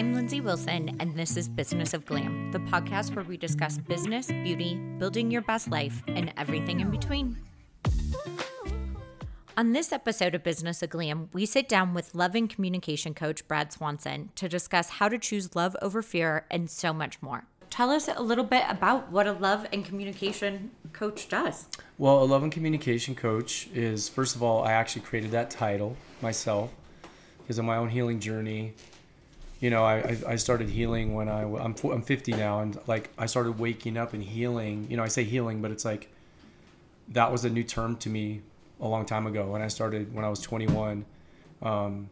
I'm Lyndsay Wilson, and this is Business of Glam, the podcast where we discuss business, beauty, building your best life, and everything in between. On this episode of Business of Glam, we sit down with love and communication coach Brad Swanson to discuss how to choose love over fear and so much more. Tell us a little bit about what a love and communication coach does. Well, a love and communication coach is, first of all, I actually created that title myself because of my own healing journey. You know, I, I started healing when I, I'm, I'm 50 now, and like I started waking up and healing. You know, I say healing, but it's like that was a new term to me a long time ago. When I started, when I was 21, um,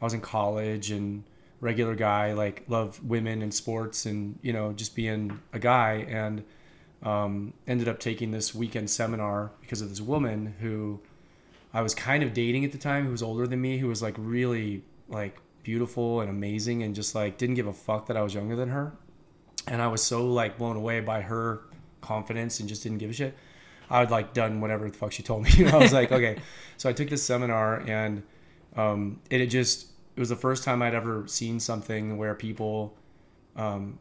I was in college and regular guy, like love women and sports and, you know, just being a guy. And um, ended up taking this weekend seminar because of this woman who I was kind of dating at the time, who was older than me, who was like really like beautiful and amazing and just like didn't give a fuck that I was younger than her. And I was so like blown away by her confidence and just didn't give a shit. I would like done whatever the fuck she told me. You know, I was like, okay. So I took this seminar and um, it just it was the first time I'd ever seen something where people um,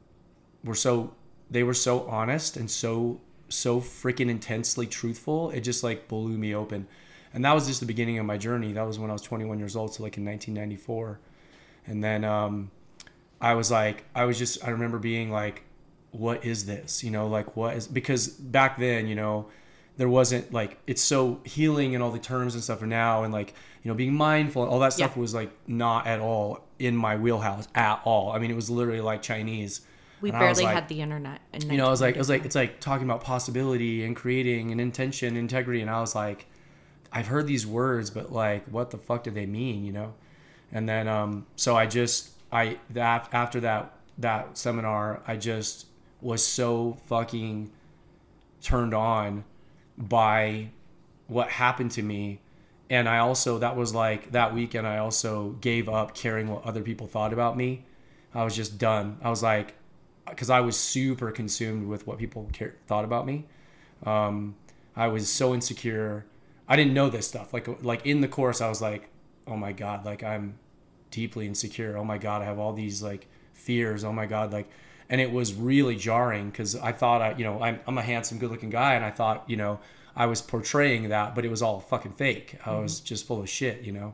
were so they were so honest and so so freaking intensely truthful. It just like blew me open. And that was just the beginning of my journey. That was when I was 21 years old, so like in 1994. And then um, I was like, I was just, I remember being like, what is this? You know, like what is, because back then, you know, there wasn't like it's so healing and all the terms and stuff are now and like you know being mindful and all that stuff yeah. was like not at all in my wheelhouse at all. I mean it was literally like chinese. We and barely like, had the internet and you know i was like i was like it's like talking about possibility and creating and intention integrity. And i was like i've heard these words but like what the fuck do they mean you know and then um so i just i that after that that seminar i just was so fucking turned on by what happened to me. And i also that was like that weekend i also gave up caring what other people thought about me. I was just done. I was like because i was super consumed with what people care, thought about me. Um, i was so insecure. I didn't know this stuff. Like like in the course i was like oh my god like i'm deeply insecure oh my god i have all these like fears oh my god like and it was really jarring because I thought I, you know, I'm, I'm a handsome, good-looking guy, and I thought, you know, I was portraying that, but it was all fucking fake. I mm-hmm. was just full of shit, you know,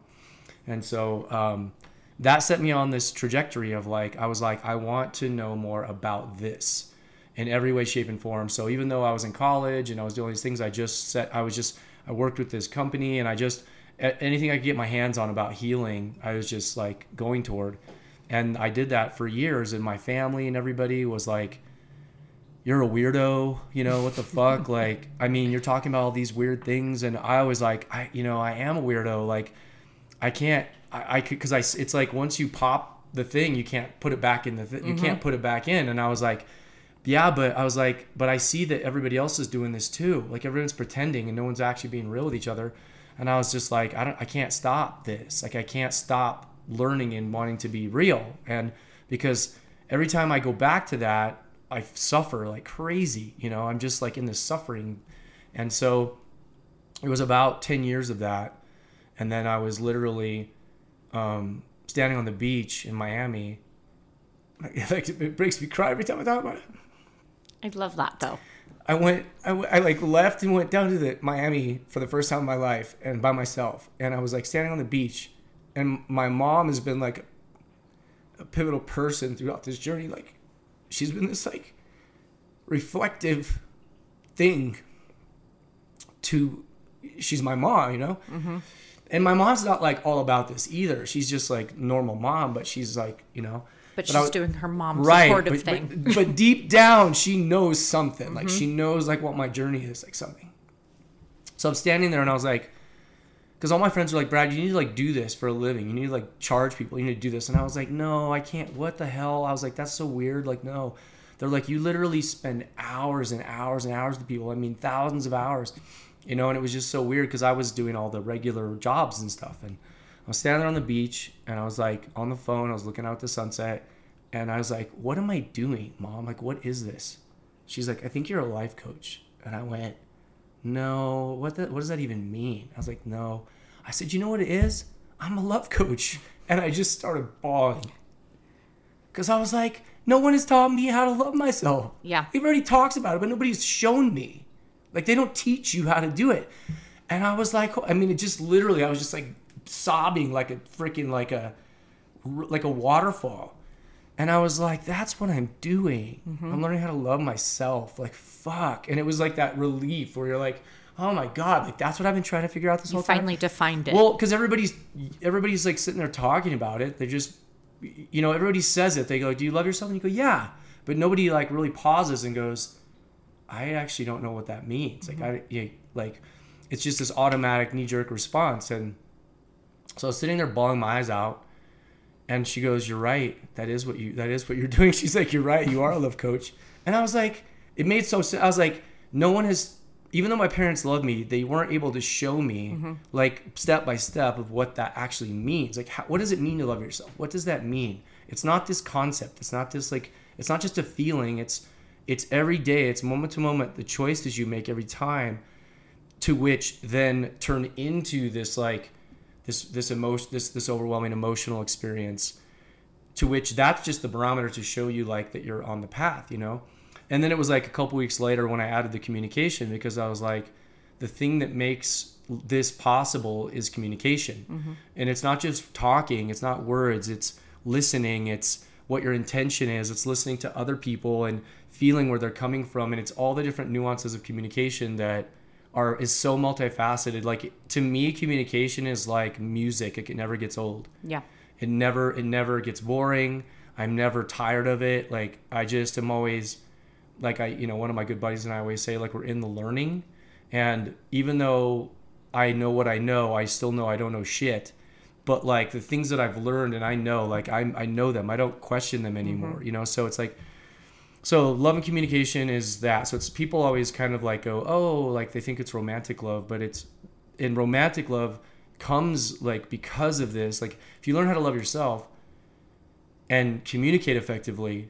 and so um, that set me on this trajectory of like, I was like, I want to know more about this in every way, shape, and form. So even though I was in college and I was doing these things, I just set, I was just, I worked with this company, and I just anything I could get my hands on about healing, I was just like going toward. And I did that for years and my family and everybody was like you're a weirdo you know what the fuck? Like I mean you're talking about all these weird things and I was like I you know I am a weirdo like I can't I, I could because I it's like once you pop the thing you can't put it back in the th- mm-hmm. you can't put it back in. And I was like yeah but I was like but I see that everybody else is doing this too. Like everyone's pretending and no one's actually being real with each other and I was just like I don't I can't stop this like I can't stop learning and wanting to be real. And because every time I go back to that, I suffer like crazy. You know, I'm just like in this suffering. And so it was about 10 years of that. And then I was literally um, standing on the beach in Miami. Like, it breaks me cry every time I talk about it. I love that though. I went, I, I like left and went down to the Miami for the first time in my life and by myself. And I was like standing on the beach and my mom has been like a pivotal person throughout this journey like she's been this like reflective thing to she's my mom you know mm-hmm. and my mom's not like all about this either she's just like normal mom but she's like you know but, but she's was, doing her mom right, supportive but, thing but, but, deep down she knows something mm-hmm. like she knows like what my journey is like something so i'm standing there and i was like because all my friends were like, Brad, you need to like do this for a living. You need to like charge people. You need to do this. And I was like, no, I can't. What the hell? I was like, that's so weird. Like, no. They're like, you literally spend hours and hours and hours with people. I mean, thousands of hours, you know. And it was just so weird because I was doing all the regular jobs and stuff. And I was standing there on the beach and I was like on the phone. I was looking out the sunset, and I was like, what am I doing, mom? Like, what is this? She's like, I think you're a life coach. And I went, no, what the, what does that even mean? I was like, no. I said, you know what it is? I'm a love coach. And I just started bawling. because I was like, no one has taught me how to love myself. Yeah. Everybody talks about it, but nobody's shown me. Like they don't teach you how to do it. And I was like, I mean, it just literally, I was just like sobbing like a freaking like a like a waterfall. And I was like, that's what I'm doing. Mm-hmm. I'm learning how to love myself. Like fuck. And it was like that relief where you're like, oh my god, like that's what I've been trying to figure out this You whole time. finally defined it. Well, because everybody's everybody's like sitting there talking about it. They just, you know, everybody says it. They go, "Do you love yourself?" And you go, "Yeah," but nobody like really pauses and goes, "I actually don't know what that means." Like I, yeah, like it's just this automatic knee jerk response. And so I was sitting there bawling my eyes out, and she goes, "You're right. That is what you. That is what you're doing." She's like, "You're right. You are a love coach." And I was like, it made so. sen- I was like, no one has. Even though my parents loved me, they weren't able to show me mm-hmm. like step by step of what that actually means. Like, how, what does it mean to love yourself? What does that mean? It's not this concept. It's not this like. It's not just a feeling. It's it's every day. It's moment to moment. The choices you make every time to which then turn into this like this this emotion this this overwhelming emotional experience to which that's just the barometer to show you like that you're on the path you know? And then it was like a couple weeks later when i added the communication because i was like the thing that makes this possible is communication. Mm-hmm. And it's not just talking it's not words it's listening it's what your intention is it's listening to other people and feeling where they're coming from and it's all the different nuances of communication that are is so multifaceted. Like to me communication is like music. It never gets old. Yeah. it never it never gets boring. I'm never tired of it. Like i just am always like i you know one of my good buddies and i always say like we're in the learning. And even though i know what i know i still know i don't know shit. But like the things that i've learned and i know like i, I know them. I don't question them anymore mm-hmm. you know? So it's like so love and communication is that. So it's people always kind of like go oh like they think it's romantic love but it's in romantic love comes like because of this. Like if you learn how to love yourself and communicate effectively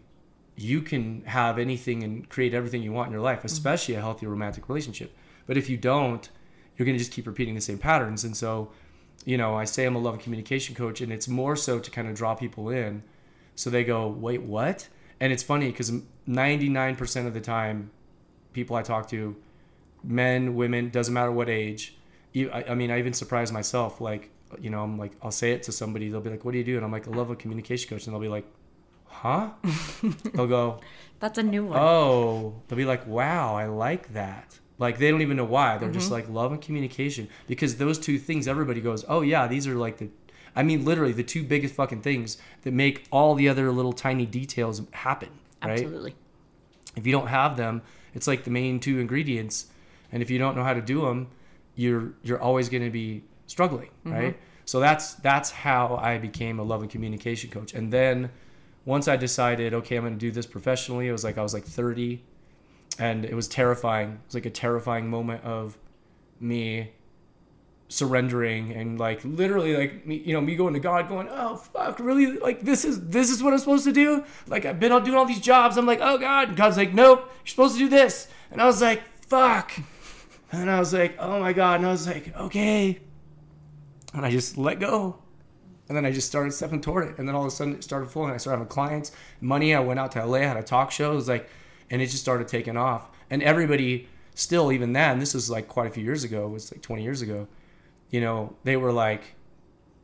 you can have anything and create everything you want in your life mm-hmm. especially a healthy romantic relationship. But if you don't you're going to just keep repeating the same patterns. And so you know i say i'm a love and communication coach and it's more so to kind of draw people in. So they go wait what and it's funny because 99% of the time people i talk to men women doesn't matter what age I, I mean i even surprise myself like you know i'm like i'll say it to somebody they'll be like what do you do? And i'm like i love a communication coach. And they'll be like huh? They'll go That's a new one. oh. They'll be like wow i like that. Like they don't even know why they're just mm-hmm. like love and communication. Because those two things everybody goes oh yeah these are like the i mean literally the two biggest fucking things that make all the other little tiny details happen right? Absolutely. if you don't have them it's like the main two ingredients and if you don't know how to do them you're you're always going to be struggling mm-hmm. right? So that's that's how i became a love and communication coach. And then once i decided okay i'm going to do this professionally it was like i was like 30 and it was terrifying. It was like a terrifying moment of me surrendering and like literally like me you know me going to god going oh fuck really? Like this is this is what i'm supposed to do? Like i've been doing all these jobs. I'm like oh god. And god's like nope you're supposed to do this. And i was like fuck. And i was like oh my god. And i was like okay. And i just let go. And then i just started stepping toward it. And then all of a sudden it started flowing. I started having clients money. I went out to la had a talk show. It was like and it just started taking off. And everybody still even then this is like quite a few years ago. It was like 20 years ago you know, they were like,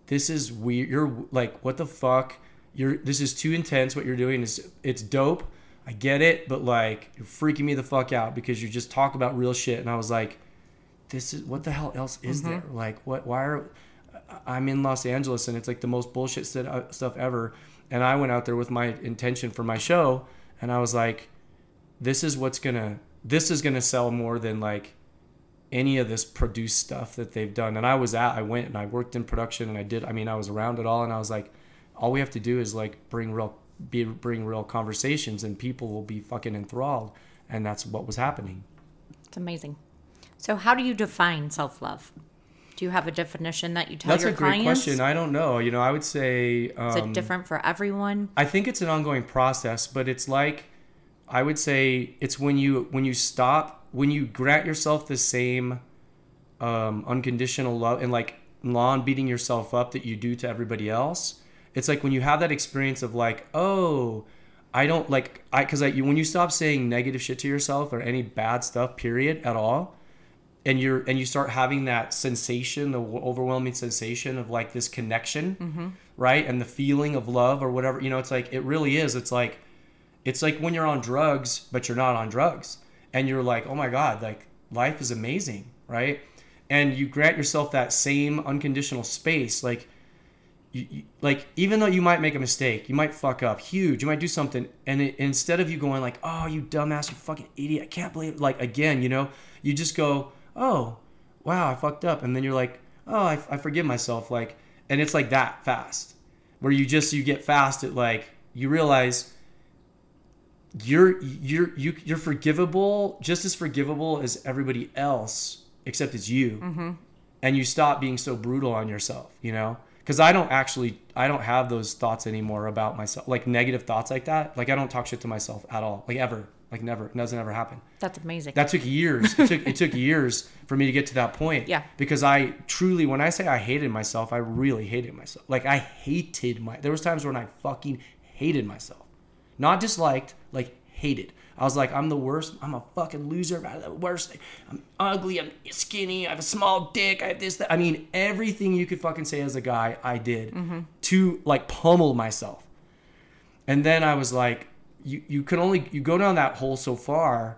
"This is weird. You're like, what the fuck? You're this is too intense. What you're doing is it's dope. I get it, but like, you're freaking me the fuck out because you just talk about real shit." And I was like, "This is what the hell else is there? Like, what? Why are I'm in Los Angeles and it's like the most bullshit uh, stuff ever." And I went out there with my intention for my show, and I was like, "This is what's gonna. This is gonna sell more than like." Any of this produced stuff that they've done. And I was at, I went and I worked in production and I did, I mean, I was around it all and I was like, all we have to do is like bring real, be, bring real conversations and people will be fucking enthralled. And that's what was happening. It's amazing. So, how do you define self love? Do you have a definition that you tell That's your a great question. I don't know. You know, I would say, um, Is it different for everyone? I think it's an ongoing process, but it's like I would say it's when you when you stop when you grant yourself the same um, unconditional love and like non beating yourself up that you do to everybody else. it's like when you have that experience of like, oh, I don't like I because I you, when you stop saying negative shit to yourself or any bad stuff, period, at all, and you're and you start having that sensation, the overwhelming sensation of like this connection, right, and the feeling of love or whatever, you know, it's like it really is. It's like it's like when you're on drugs, but you're not on drugs, and you're like, oh my god, like life is amazing, right? And you grant yourself that same unconditional space, like you, you, like even though you might make a mistake, you might fuck up huge, you might do something, and it, instead of you going like, "Oh, you dumbass, you fucking idiot, I can't believe," it. like again, you know, you just go, "Oh, wow, I fucked up," and then you're like, "Oh, I, I forgive myself," like, and it's like that fast, where you just you get fast at like you realize you're you're you, you're forgivable, just as forgivable as everybody else, except it's you, mm-hmm. and you stop being so brutal on yourself, you know? Because I don't actually I don't have those thoughts anymore about myself like negative thoughts like that. Like I don't talk shit to myself at all like ever like never it doesn't ever happen. That's amazing. that took years. It took it took years for me to get to that point. Yeah. because I truly when I say I hated myself I really hated myself. Like I hated my there was times when I fucking hated myself. Not disliked like hated I was like, I'm the worst. I'm a fucking loser. I'm the worst. I'm ugly. I'm skinny. I have a small dick. I have this. That. I mean, everything you could fucking say as a guy, I did mm-hmm. to like pummel myself. And then I was like, you you can only you go down that hole so far,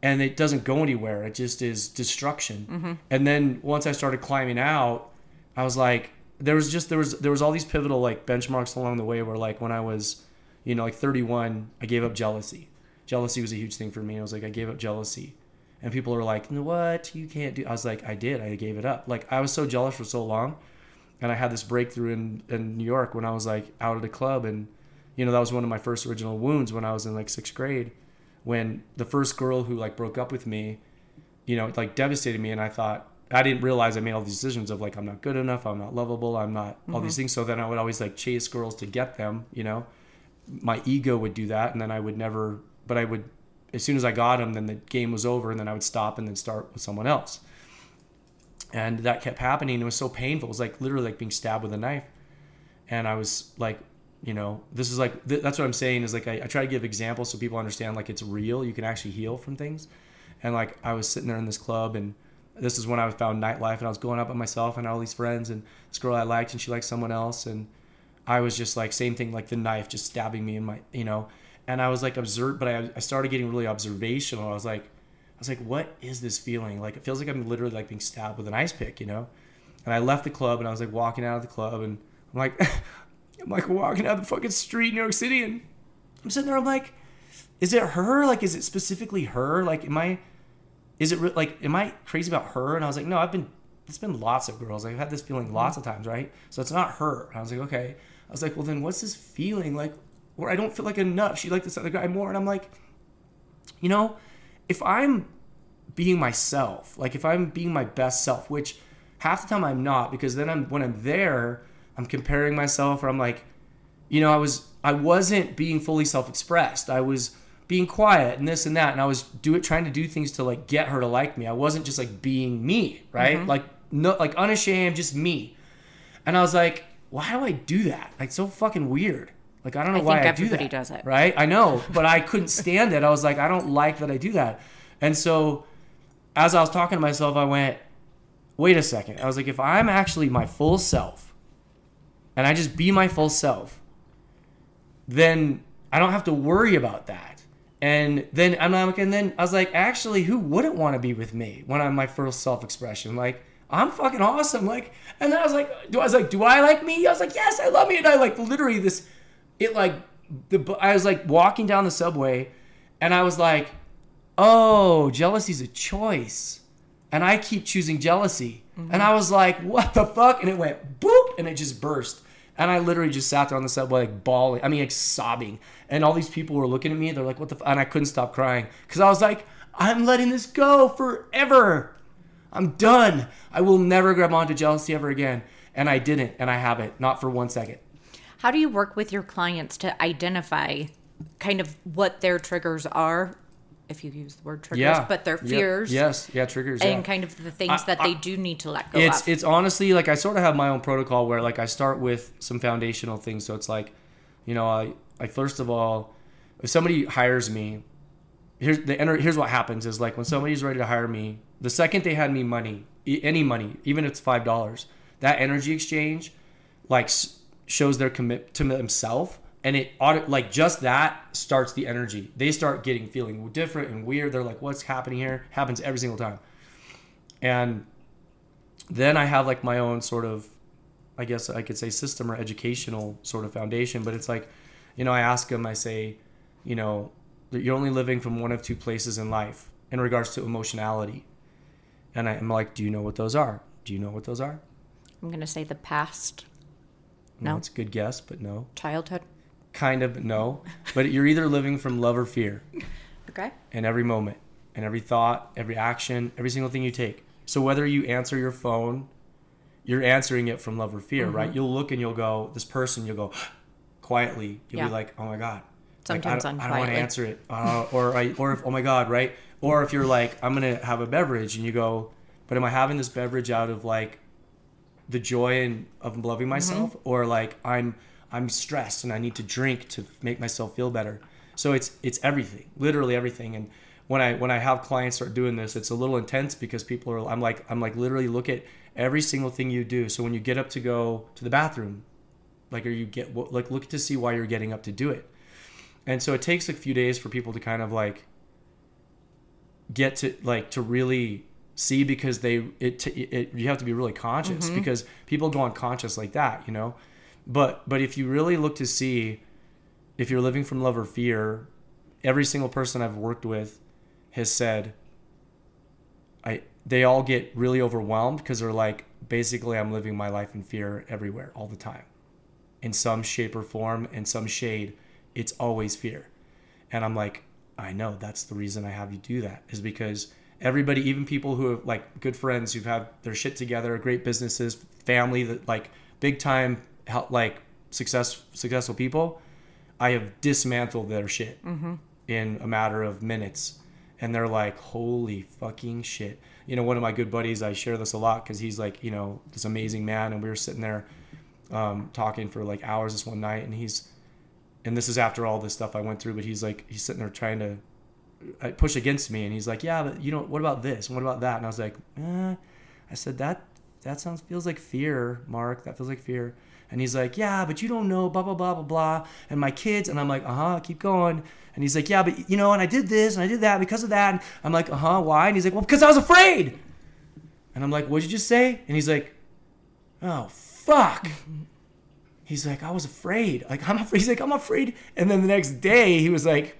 and it doesn't go anywhere. It just is destruction. Mm-hmm. And then once I started climbing out, I was like, there was just there was there was all these pivotal like benchmarks along the way where like when I was, you know, like 31, I gave up jealousy jealousy was a huge thing for me. I was like, I gave up jealousy. And people are like, what? You can't do. I was like, I did. I gave it up. Like, I was so jealous for so long. And I had this breakthrough in, in New York when I was like out at a club. And, you know, that was one of my first original wounds when I was in like sixth grade. When the first girl who like broke up with me, you know, like devastated me. And I thought, I didn't realize I made all these decisions of like, I'm not good enough. I'm not lovable. I'm not all these mm-hmm. things. So then I would always like chase girls to get them, you know. My ego would do that. And then I would never but I would, as soon as I got him, then the game was over, and then I would stop and then start with someone else. And that kept happening. It was so painful. It was like literally like being stabbed with a knife. And I was like, you know, this is like th- that's what I'm saying is like I, I try to give examples so people understand like it's real. You can actually heal from things. And like I was sitting there in this club, and this is when I found nightlife, and I was going up by myself and all these friends, and this girl I liked, and she liked someone else, and I was just like same thing, like the knife just stabbing me in my, you know and I was like observed, but I, I started getting really observational. I was like, I was like, what is this feeling? Like it feels like I'm literally like being stabbed with an ice pick, you know? And I left the club and I was like walking out of the club and I'm like, I'm like walking out the fucking street in New York City and I'm sitting there. I'm like, is it her? Like, is it specifically her? Like, am I? Is it re- like, am I crazy about her? And I was like, no, I've been. It's been lots of girls. I've had this feeling lots mm-hmm. of times, right? So it's not her. And I was like, okay. I was like, well, then what's this feeling like? Where I don't feel like enough. She liked this other guy more, and I'm like, you know, if I'm being myself, like if I'm being my best self, which half the time I'm not, because then I'm when I'm there, I'm comparing myself, or I'm like, you know, I was I wasn't being fully self-expressed. I was being quiet and this and that, and I was do it trying to do things to like get her to like me. I wasn't just like being me, right? Mm-hmm. Like no, like unashamed, just me. And I was like, why do I do that? Like so fucking weird. Like I don't know why I why I do everybody that. does it. Right? I know, but I couldn't stand it. I was like, I don't like that I do that. And so as I was talking to myself, I went, wait a second. I was like, if I'm actually my full self and I just be my full self, then I don't have to worry about that. And then I'm like, and then I was like, actually, who wouldn't want to be with me when I'm my first self expression? Like, I'm fucking awesome. Like, and then I was like, do I was like, do I like me? I was like, yes, I love me. And I like literally this, it like, the I was like walking down the subway, and I was like, oh, jealousy's a choice, and I keep choosing jealousy. Mm-hmm. And I was like, what the fuck? And it went boop, and it just burst. And I literally just sat there on the subway, like bawling. I mean, like sobbing. And all these people were looking at me. They're like, what the? F-? And I couldn't stop crying because I was like, I'm letting this go forever. I'm done. I will never grab onto jealousy ever again. And I didn't, and I haven't, not for one second. How do you work with your clients to identify kind of what their triggers are if you use the word triggers, yeah but their Yep. fears yes yeah triggers yeah. and kind of the things I- that I- they do need to let go it's of. it's honestly like I sort of have my own protocol where like I start with some foundational things. So it's like, you know, I I first of all, if somebody hires me, here's the here's what happens is like when somebody's ready to hire me, the second they hand me money, any money, even if it's five dollars, that energy exchange, like shows their commit to themselves. And it auto, like just that starts the energy. They start getting feeling different and weird. They're like, "What's happening here?" Happens every single time. And then I have like my own sort of, I guess I could say system or educational sort of foundation. But it's like, you know, I ask them, I say, you know, you're only living from one of two places in life in regards to emotionality. And I'm like, do you know what those are? Do you know what those are? I'm gonna say the past No, No. it's a good guess, but no. childhood. Kind of no. But you're either living from love or fear Okay. in every moment, in every thought, every action, every single thing you take. So whether you answer your phone, you're answering it from love or fear, right? Mm-hmm. You'll look and you'll go, this person, you'll go quietly. You'll Yeah. be like, oh my god. Like, Sometimes I don't, I don't want to answer it, uh, or I, or if, oh my god, right? Or if you're like, I'm gonna have a beverage, and you go, but am I having this beverage out of like the joy and of loving myself, Mm-hmm. or like I'm I'm stressed and I need to drink to make myself feel better? So it's it's everything, literally everything. And when I when I have clients start doing this, it's a little intense because people are I'm like I'm like literally look at every single thing you do. So when you get up to go to the bathroom, like are you get what- like look to see why you're getting up to do it. And so it takes a few days for people to kind of like get to like to really see because they it, t- it you have to be really conscious mm-hmm. because people go unconscious like that you know? But but if you really look to see if you're living from love or fear every single person i've worked with has said i they all get really overwhelmed because they're like basically i'm living my life in fear everywhere all the time. In some shape or form in some shade it's always fear. And i'm like i know that's the reason i have you do that is because everybody even people who have like good friends who've had their shit together great businesses family that like big time hel- like success successful people i have dismantled their shit in a matter of minutes. And they're like holy fucking shit. You know one of my good buddies i share this a lot because he's like you know this amazing man and we were sitting there um, talking for like hours this one night and he's and this is after all this stuff i went through but he's like he's sitting there trying to uh, push against me and he's like yeah but you know what about this? And what about that? And i was like eh. i said that that sounds feels like fear mark. That feels like fear. And he's like yeah but you don't know blah blah blah blah blah and my kids and i'm like uh-huh keep going. And he's like yeah but you know and i did this and i did that because of that. And i'm like uh-huh why? And he's like well because i was afraid. And i'm like what'd you just say? And he's like oh fuck he's like i was afraid. Like i'm afraid. He's like i'm afraid. And then the next day he was like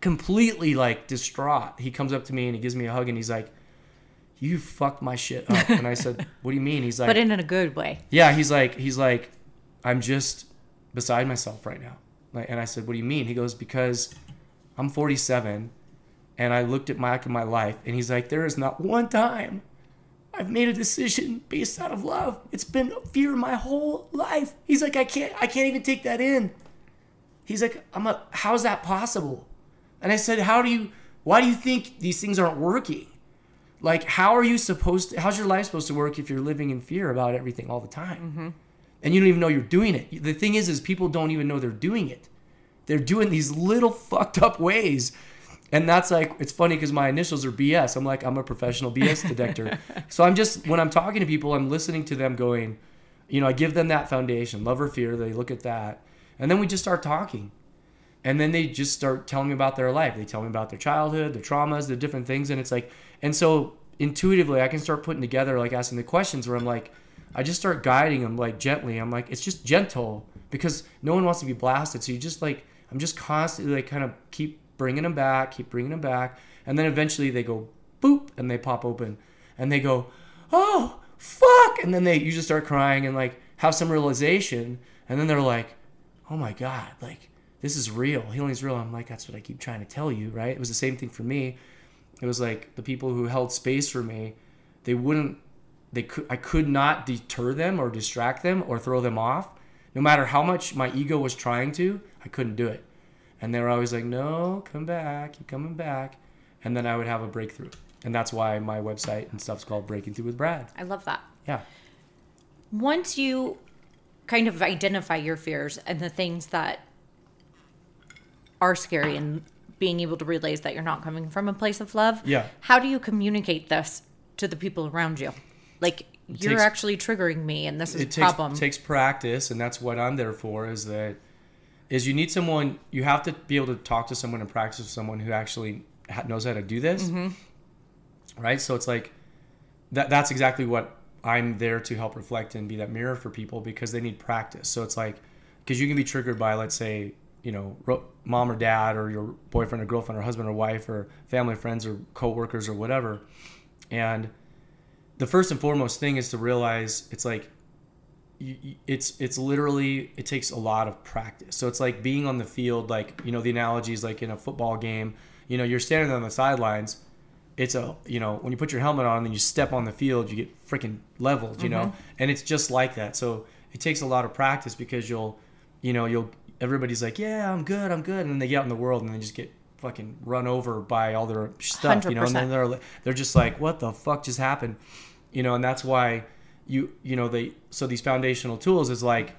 completely like distraught. He comes up to me and he gives me a hug and he's like you fucked my shit up. And i said what do you mean? He's like But in a good way. yeah he's like he's like i'm just beside myself right now. Like and i said what do you mean? He goes because i'm 47 and i looked at in my life. And he's like there is not one time i've made a decision based out of love. It's been fear my whole life. He's like i can't i can't even take that in. He's like i'm a how's that possible? And i said how do you why do you think these things aren't working? Like how are you supposed to how's your life supposed to work if you're living in fear about everything all the time? Mm-hmm. And you don't even know you're doing it. The thing is is people don't even know they're doing it. They're doing these little fucked up ways and that's like it's funny because my initials are bs i'm like i'm a professional bs detector. So i'm just when i'm talking to people i'm listening to them going you know i give them that foundation love or fear they look at that. And then we just start talking. And then they just start telling me about their life. They tell me about their childhood their traumas the different things. And it's like and so intuitively i can start putting together like asking the questions where i'm like i just start guiding them like gently. I'm like it's just gentle because no one wants to be blasted. So you just like i'm just constantly like kind of keep bringing them back keep bringing them back and then eventually they go boop and they pop open and they go oh fuck! And then they usually start crying and like have some realization and then they're like oh my god like this is real. Healing's real. I'm like that's what i keep trying to tell you right? It was the same thing for me. It was like the people who held space for me they wouldn't they could i could not deter them or distract them or throw them off. No matter how much my ego was trying to i couldn't do it And they were always like, no, come back, keep coming back. And then I would have a breakthrough. And that's why my website and stuff's called Breaking Through with Brad. I love that. Yeah. Once you kind of identify your fears and the things that are scary and being able to realize that you're not coming from a place of love. Yeah. How do you communicate this to the people around you? Like you're takes- actually triggering me and this is a it takes, problem. takes practice and that's what i'm there for is that is you need someone you have to be able to talk to someone and practice with someone who actually knows how to do this. Mm-hmm. right? So it's like that that's exactly what i'm there to help reflect and be that mirror for people because they need practice. So it's like because you can be triggered by let's say you know ro- mom or dad or your boyfriend or girlfriend or husband or wife or family friends or coworkers or whatever. And the first and foremost thing is to realize it's like you, it's it's literally it takes a lot of practice. So it's like being on the field like you know the analogy is like in a football game you know you're standing on the sidelines it's a you know when you put your helmet on and you step on the field you get freaking leveled you know? Mm-hmm. And it's just like that. So it takes a lot of practice because you'll you know you'll everybody's like yeah i'm good i'm good. And then they get out in the world and they just get fucking run over by all their stuff you know? And then they're they're just like what the fuck just happened? You know and that's why you you know they so these foundational tools is like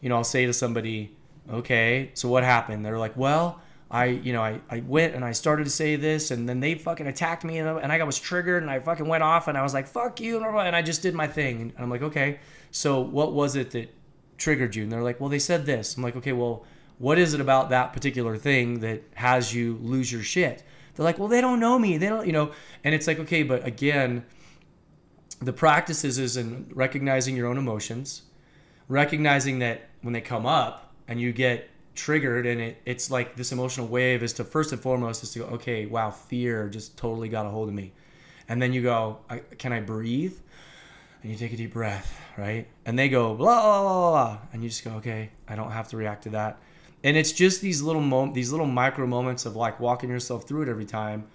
you know i'll say to somebody okay so what happened? They're like well i you know i, I went and i started to say this and then they fucking attacked me and, I- and i was triggered and i fucking went off and i was like fuck you and i just did my thing. And i'm like okay so what was it that triggered you? And they're like well they said this. I'm like okay well what is it about that particular thing that has you lose your shit? They're like well they don't know me. They don't you know and it's like okay but again the practices is in recognizing your own emotions recognizing that when they come up and you get triggered and it, it's like this emotional wave is to first and foremost is to go okay wow fear just totally got a hold of me. And then you go I, can i breathe? And you take a deep breath right? And they go blah, blah blah blah and you just go okay i don't have to react to that. And it's just these little mom- these little micro moments of like walking yourself through it every time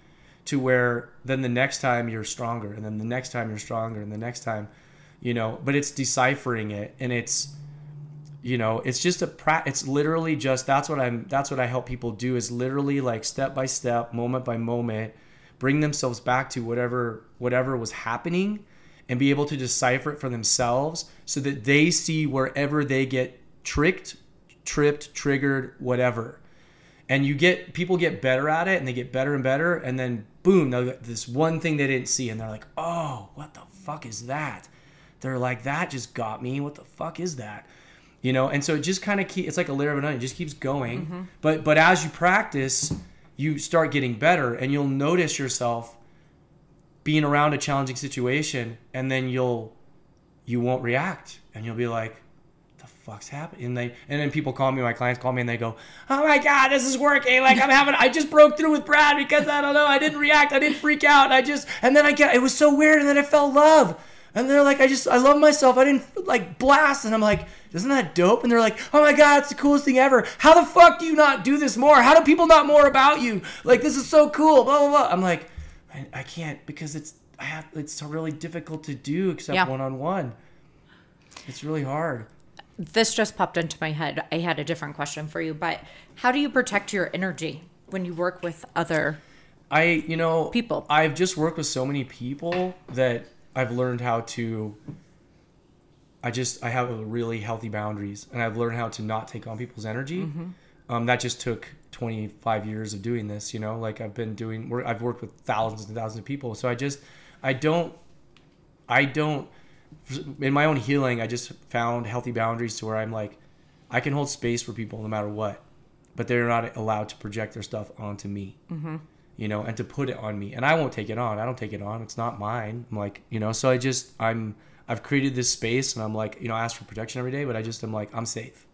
to where then the next time you're stronger and then the next time you're stronger and the next time you know but it's deciphering it and it's you know it's just a pra- it's literally just that's what i'm that's what i help people do is literally like step by step moment by moment bring themselves back to whatever whatever was happening and be able to decipher it for themselves so that they see wherever they get tricked tripped triggered whatever and you get people get better at it and they get better and better and then boom they'll get this one thing they didn't see and they're like oh what the fuck is that? They're like that just got me. What the fuck is that? You know and so it just kind of keep it's like a layer of an onion. It just keeps going. Mm-hmm. But but as you practice you start getting better and you'll notice yourself being around a challenging situation and then you'll you won't react and you'll be like fuck's happening and they and then people call me my clients call me and they go oh my god this is working. Like i'm having i just broke through with brad because i don't know i didn't react. I didn't freak out. And i just and then i get it was so weird. And then i felt love. And they're like i just i love myself. I didn't like blast. And i'm like isn't that dope? And they're like oh my god it's the coolest thing ever. How the fuck do you not do this more? How do people not more about you? Like this is so cool blah blah blah. I'm like i, I can't because it's i have it's really difficult to do except one-on-one. It's really hard this just popped into my head. I had a different question for you, but how do you protect your energy when you work with other I, you know, People. I've just worked with so many people that I've learned how to. I just I have a really healthy boundaries, and I've learned how to not take on people's energy. Mm-hmm. Um, that just took 25 years of doing this. You know, like I've been doing. I've worked with thousands and thousands of people, so I just I don't I don't in my own healing. I just found healthy boundaries to where I'm like I can hold space for people no matter what, but they're not allowed to project their stuff onto me mm-hmm. you know, and to put it on me. And I won't take it on. I don't take it on. It's not mine. I'm like, you know, so I just I'm I've created this space and I'm like, you know, I ask for protection every day, but I just am like, I'm safe.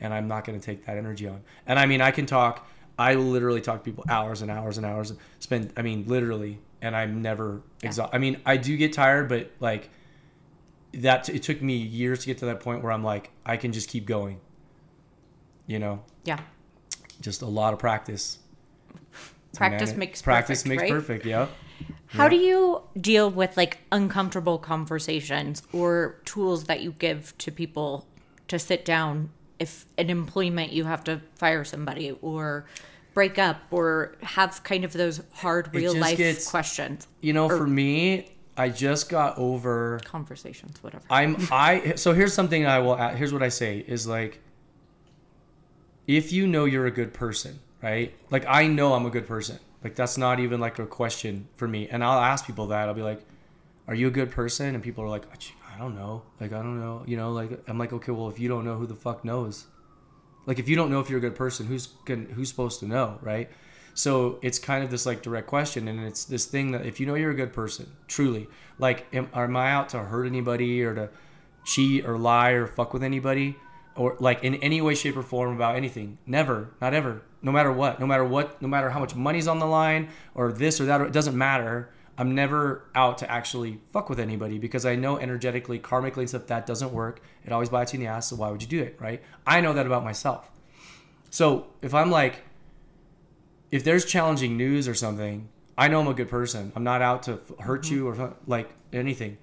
And I'm not gonna take that energy on. And I mean I can talk I literally talk to people hours and hours and hours spend I mean literally and I'm never exhausted. I mean, I do get tired, but like that it took me years to get to that point where I'm like, I can just keep going. You know, yeah just a lot of practice. practice makes practice perfect, makes right? perfect. Yeah. How do you deal with like uncomfortable conversations or tools that you give to people to sit down if an employment you have to fire somebody or break up or have kind of those hard real life gets- questions, You know, for me, I just got over conversations, whatever. I'm I so here's something I will add- here's what I say is like if you know you're a good person, right? Like I know I'm a good person. Like that's not even like a question for me. And I'll ask people that. I'll be like, "Are you a good person?" And people are like, "I don't know." Like I don't know. You know, like I'm like, "Okay, well, if you don't know, who the fuck knows?" Like if you don't know if you're a good person, who's can, who's supposed to know, right? So it's kind of this like direct question, and it's this thing that if you know you're a good person, truly, like, am, am I out to hurt anybody or to cheat or lie or fuck with anybody or like in any way, shape, or form about anything? Never, not ever. No matter what, no matter what, no matter how much money's on the line or this or that, it doesn't matter. I'm never out to actually fuck with anybody because I know energetically, karmically, and stuff that doesn't work. It always bites you in the ass. So why would you do it, right? I know that about myself. So if I'm like, if there's challenging news or something, I know I'm a good person. I'm not out to hurt mm-hmm. you or like anything.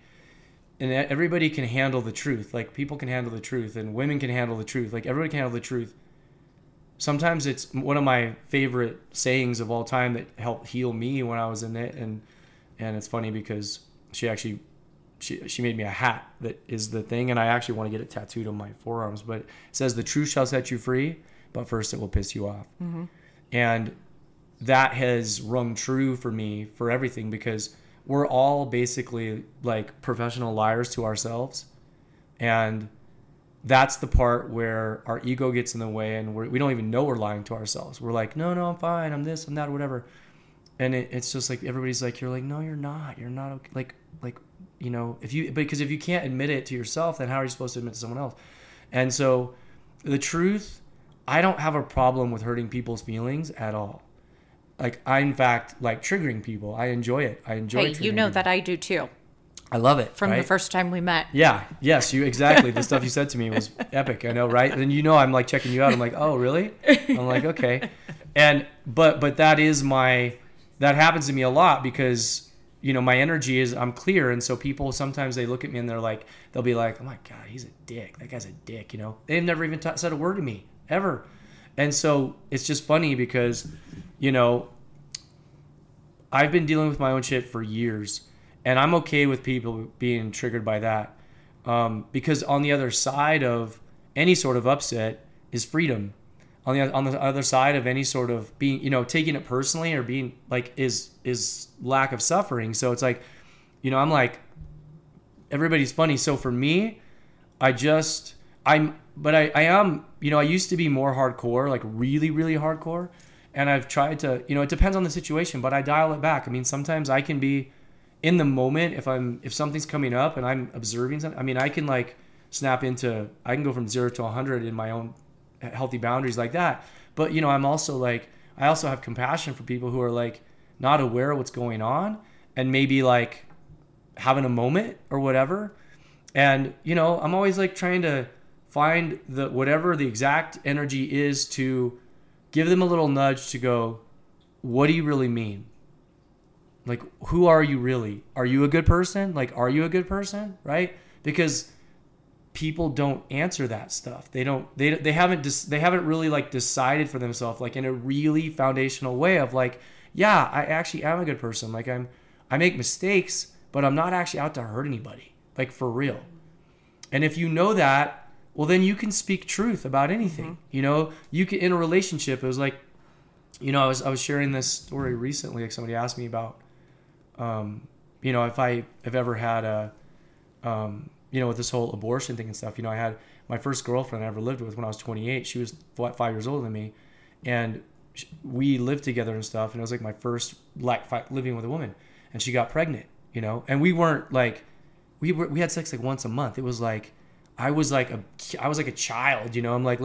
And everybody can handle the truth. Like people can handle the truth, and women can handle the truth. Like everybody can handle the truth. Sometimes it's one of my favorite sayings of all time that helped heal me when I was in it, and and it's funny because she actually she, she made me a hat that is the thing and i actually want to get it tattooed on my forearms but it says the truth shall set you free but first it will piss you off mm-hmm. and that has rung true for me for everything because we're all basically like professional liars to ourselves. And that's the part where our ego gets in the way and we're, we don't even know we're lying to ourselves. We're like no no i'm fine. I'm this i'm that whatever. And it, it's just like everybody's like you're like no you're not. You're not okay. like like you know if you because if you can't admit it to yourself then how are you supposed to admit to someone else? And so the truth i don't have a problem with hurting people's feelings at all like i in fact like triggering people. I enjoy it. I enjoy it. hey, you know people. that I do too. i love it From the first time we met. yeah. Yes you exactly. The stuff you said to me was epic i know right? And you know i'm like checking you out. I'm like oh really? I'm like okay. And but but that is my that happens to me a lot because you know my energy is i'm clear. And so people sometimes they look at me and they're like they'll be like oh my god he's a dick. That guy's a dick you know? They've never even t- said a word to me ever. And so it's just funny because you know I've been dealing with my own shit for years, and I'm okay with people being triggered by that. Um, because on the other side of any sort of upset is freedom. On the on the other side of any sort of being, you know, taking it personally or being like is is lack of suffering. So it's like, you know, I'm like, everybody's funny. So for me, I just I'm but I, I am you know I used to be more hardcore like really really hardcore and I've tried to you know it depends on the situation but I dial it back. I mean sometimes I can be in the moment if I'm if something's coming up and I'm observing something I mean I can like snap into I can go from 0 to 100 in my own healthy boundaries like that. But you know I'm also like I also have compassion for people who are like not aware of what's going on and maybe like having a moment or whatever. And you know i'm always like trying to find the whatever the exact energy is to give them a little nudge to go what do you really mean? Like who are you really? Are you a good person? Like are you a good person? Right? Because people don't answer that stuff. They don't they, they haven't dis, they haven't really like decided for themselves like in a really foundational way of like yeah i actually am a good person. Like i'm i make mistakes but i'm not actually out to hurt anybody. Like for real. And if you know that well then you can speak truth about anything. You know you can in a relationship it was like you know i was i was sharing this story recently like somebody asked me about um you know if i have ever had a um you know with this whole abortion thing and stuff you know i had my first girlfriend i ever lived with when i was 28 she was what five years older than me and we lived together and stuff and it was like my first like living with a woman and she got pregnant you know and we weren't like we were we had sex like once a month it was like i was like a i was like a child you know i'm like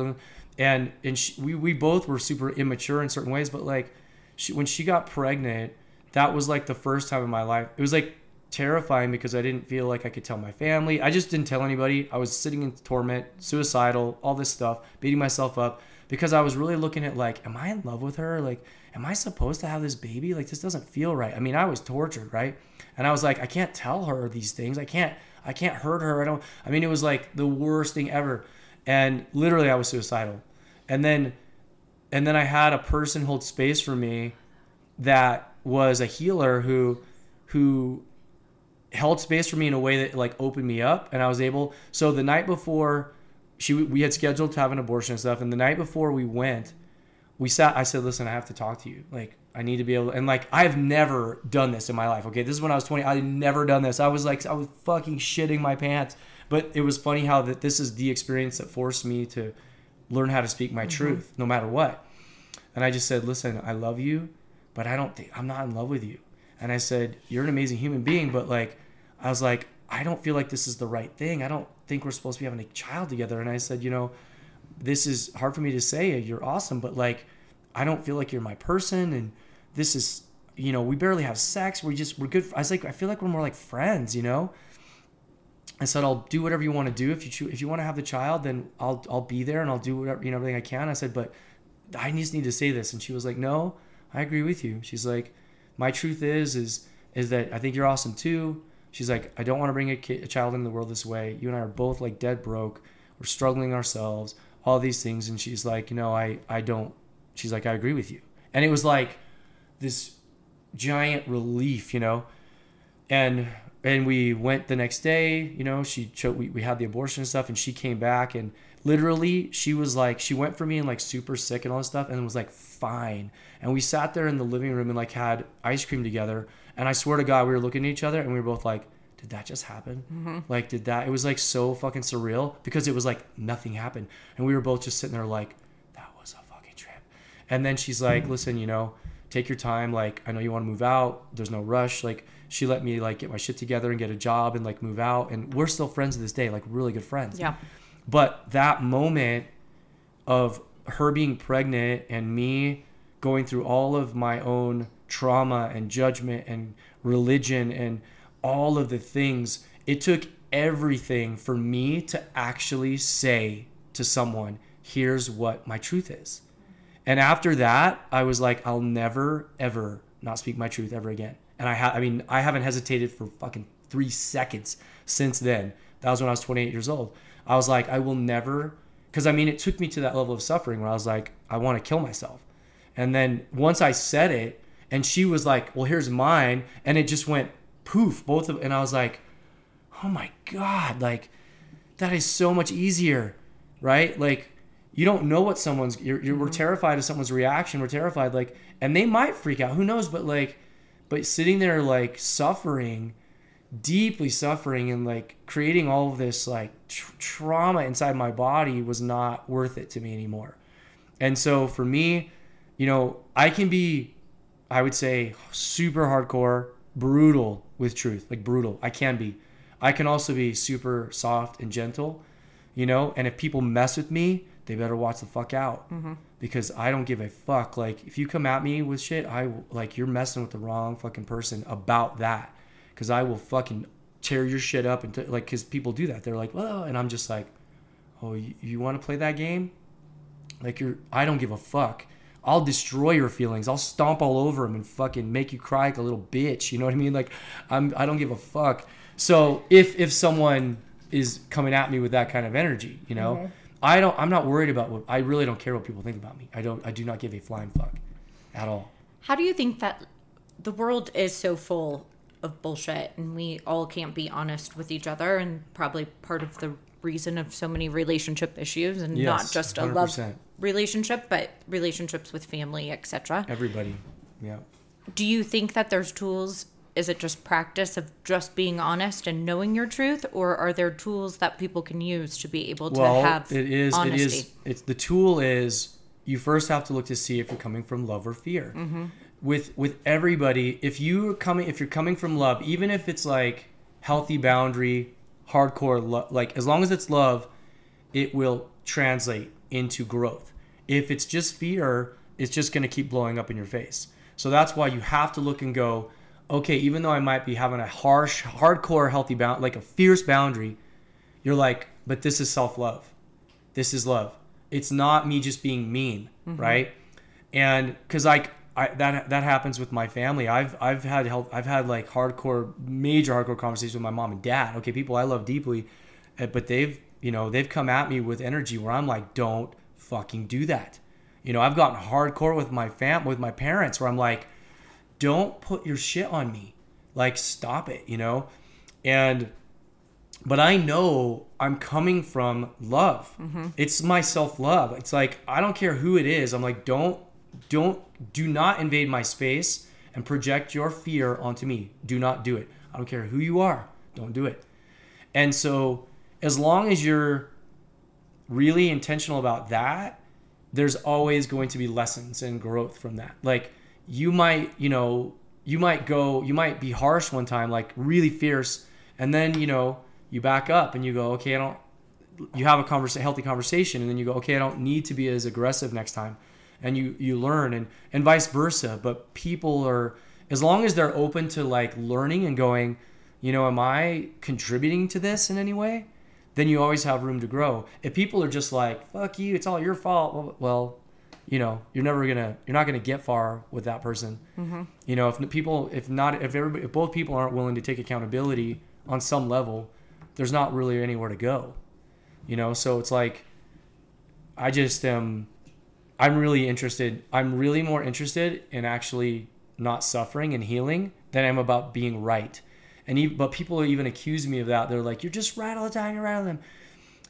and and she, we we both were super immature in certain ways but like she, when she got pregnant that was like the first time in my life it was like terrifying because i didn't feel like i could tell my family i just didn't tell anybody i was sitting in torment suicidal all this stuff beating myself up because i was really looking at like am i in love with her? Like am i supposed to have this baby? Like this doesn't feel right. I mean i was tortured right? And i was like i can't tell her these things i can't i can't hurt her. I don't i mean it was like the worst thing ever. And literally I was suicidal. And then and then I had a person hold space for me that was a healer who who held space for me in a way that like opened me up. And I was able so the night before she we had scheduled to have an abortion and stuff. And the night before we went we sat I said listen I have to talk to you. Like I need to be able to, and like I've never done this in my life okay this is when I was 20 I had never done this I was like I was fucking shitting my pants but it was funny how that this is the experience that forced me to learn how to speak my mm-hmm. truth no matter what and I just said listen I love you but I don't think I'm not in love with you and I said, You're an amazing human being, but like, I was like, I don't feel like this is the right thing. I don't think we're supposed to be having a child together. And I said, You know, this is hard for me to say. You're awesome, but like, I don't feel like you're my person. And this is, you know, we barely have sex. We just, we're good. I was like, I feel like we're more like friends, you know? I said, I'll do whatever you want to do. If you choose, if you want to have the child, then I'll, I'll be there and I'll do whatever, you know, everything I can. I said, but I just need to say this. And she was like, no, I agree with you. She's like, my truth is is is that I think you're awesome too. She's like, I don't want to bring a, kid, a child into the world this way. You and I are both like dead broke. We're struggling ourselves. All these things, and she's like, you know, I I don't. She's like, I agree with you. And it was like this giant relief, you know. And and we went the next day. You know, she showed, we we had the abortion and stuff, and she came back and literally she was like she went from being like super sick and all this stuff and was like fine and we sat there in the living room and like had ice cream together and i swear to god we were looking at each other and we were both like did that just happen mm-hmm. like did that it was like so fucking surreal because it was like nothing happened and we were both just sitting there like that was a fucking trip and then she's like listen you know take your time. Like i know you want to move out. There's no rush. Like she let me like get my shit together and get a job and like move out. And we're still friends to this day like really good friends. Yeah. But that moment of her being pregnant and me going through all of my own trauma and judgment and religion and all of the things, it took everything for me to actually say to someone, here's what my truth is. And after that, I was like, I'll never, ever not speak my truth ever again. And I have, I mean, I haven't hesitated for fucking three seconds since then. That was when I was 28 years old. I was like, I will never, because I mean, it took me to that level of suffering where I was like, I want to kill myself. And then once I said it, and she was like, Well, here's mine. And it just went poof, both of, and I was like, Oh my God, like, that is so much easier, right? Like, you don't know what someone's, you're, you're, we're mm-hmm. terrified of someone's reaction. We're terrified, like, and they might freak out. Who knows? But like, but sitting there, like, suffering deeply suffering and like creating all of this like tr- trauma inside my body was not worth it to me anymore. And so for me, you know, I can be I would say super hardcore, brutal with truth, like brutal. I can be. I can also be super soft and gentle, you know, and if people mess with me, they better watch the fuck out. Mm-hmm. Because I don't give a fuck. Like if you come at me with shit, I like you're messing with the wrong fucking person about that because I will fucking tear your shit up and t- like because people do that. They're like, well, and I'm just like, oh, you, you want to play that game? Like you're, I don't give a fuck. I'll destroy your feelings. I'll stomp all over them and fucking make you cry like a little bitch. You know what I mean? Like I'm, I don't give a fuck. So if if someone is coming at me with that kind of energy, you know, mm-hmm. I don't. I'm not worried about what. I really don't care what people think about me. I don't. I do not give a flying fuck, at all. How do you think that the world is so full of bullshit and we all can't be honest with each other and probably part of the reason of so many relationship issues and yes, not just a 100%. love relationship but relationships with family etc everybody yeah do you think that there's tools is it just practice of just being honest and knowing your truth or are there tools that people can use to be able to well, have it is honesty? it is it's the tool is you first have to look to see if you're coming from love or fear. Mm-hmm. With with everybody if you are coming if you're coming from love even if it's like healthy boundary hardcore lo- like as long as it's love it will translate into growth. If it's just fear it's just going to keep blowing up in your face. So that's why you have to look and go okay even though i might be having a harsh hardcore healthy bound like a fierce boundary you're like but this is self-love this is love it's not me just being mean mm-hmm. right and because like I, that that happens with my family. I've I've had help. I've had like hardcore, major hardcore conversations with my mom and dad. Okay, people I love deeply, eh, but they've you know, they've come at me with energy where I'm like, don't fucking do that. You know, I've gotten hardcore with my fam with my parents where I'm like, don't put your shit on me. Like stop it, you know? And but I know I'm coming from love. Mm-hmm. It's my self-love. It's like I don't care who it is. I'm like don't don't do not invade my space and project your fear onto me. Do not do it. I don't care who you are. Don't do it. And so as long as you're really intentional about that, there's always going to be lessons and growth from that. Like you might, you know, you might go, you might be harsh one time, like really fierce, and then you know you back up and you go, okay, I don't. You have a conversa- healthy conversation, and then you go, okay, I don't need to be as aggressive next time, and you you learn, and and vice versa. But people are, as long as they're open to like learning and going, you know, am I contributing to this in any way? Then you always have room to grow. If people are just like, fuck you, it's all your fault. Well, well you know, you're never gonna, you're not gonna get far with that person. Mm-hmm. You know, if people, if not, if everybody, if both people aren't willing to take accountability on some level, there's not really anywhere to go. You know, so it's like, I just am, I'm really interested. I'm really more interested in actually not suffering and healing than I am about being right. And even, but people even accuse me of that. They're like, "You're just right all the time. You're right all the time."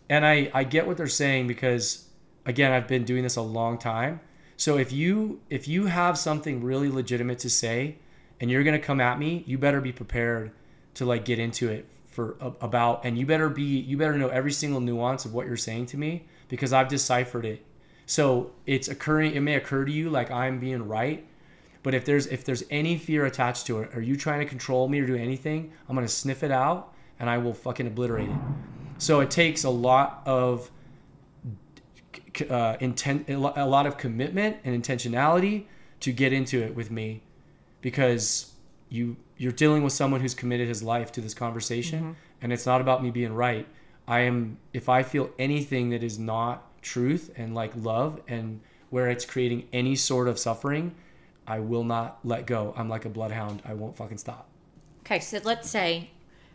And I I get what they're saying because again, I've been doing this a long time. So if you if you have something really legitimate to say and you're gonna come at me, you better be prepared to like get into it for about and you better be you better know every single nuance of what you're saying to me because I've deciphered it. So it's occurring it may occur to you like I'm being right, but if there's if there's any fear attached to it, are you trying to control me or do anything, I'm gonna sniff it out and I will fucking obliterate it. So it takes a lot of uh, intent, a lot of commitment and intentionality to get into it with me, because you you're dealing with someone who's committed his life to this conversation, and it's not about me being right. I am if I feel anything that is not truth and like love and where it's creating any sort of suffering, I will not let go. I'm like a bloodhound. I won't fucking stop. Okay, so let's say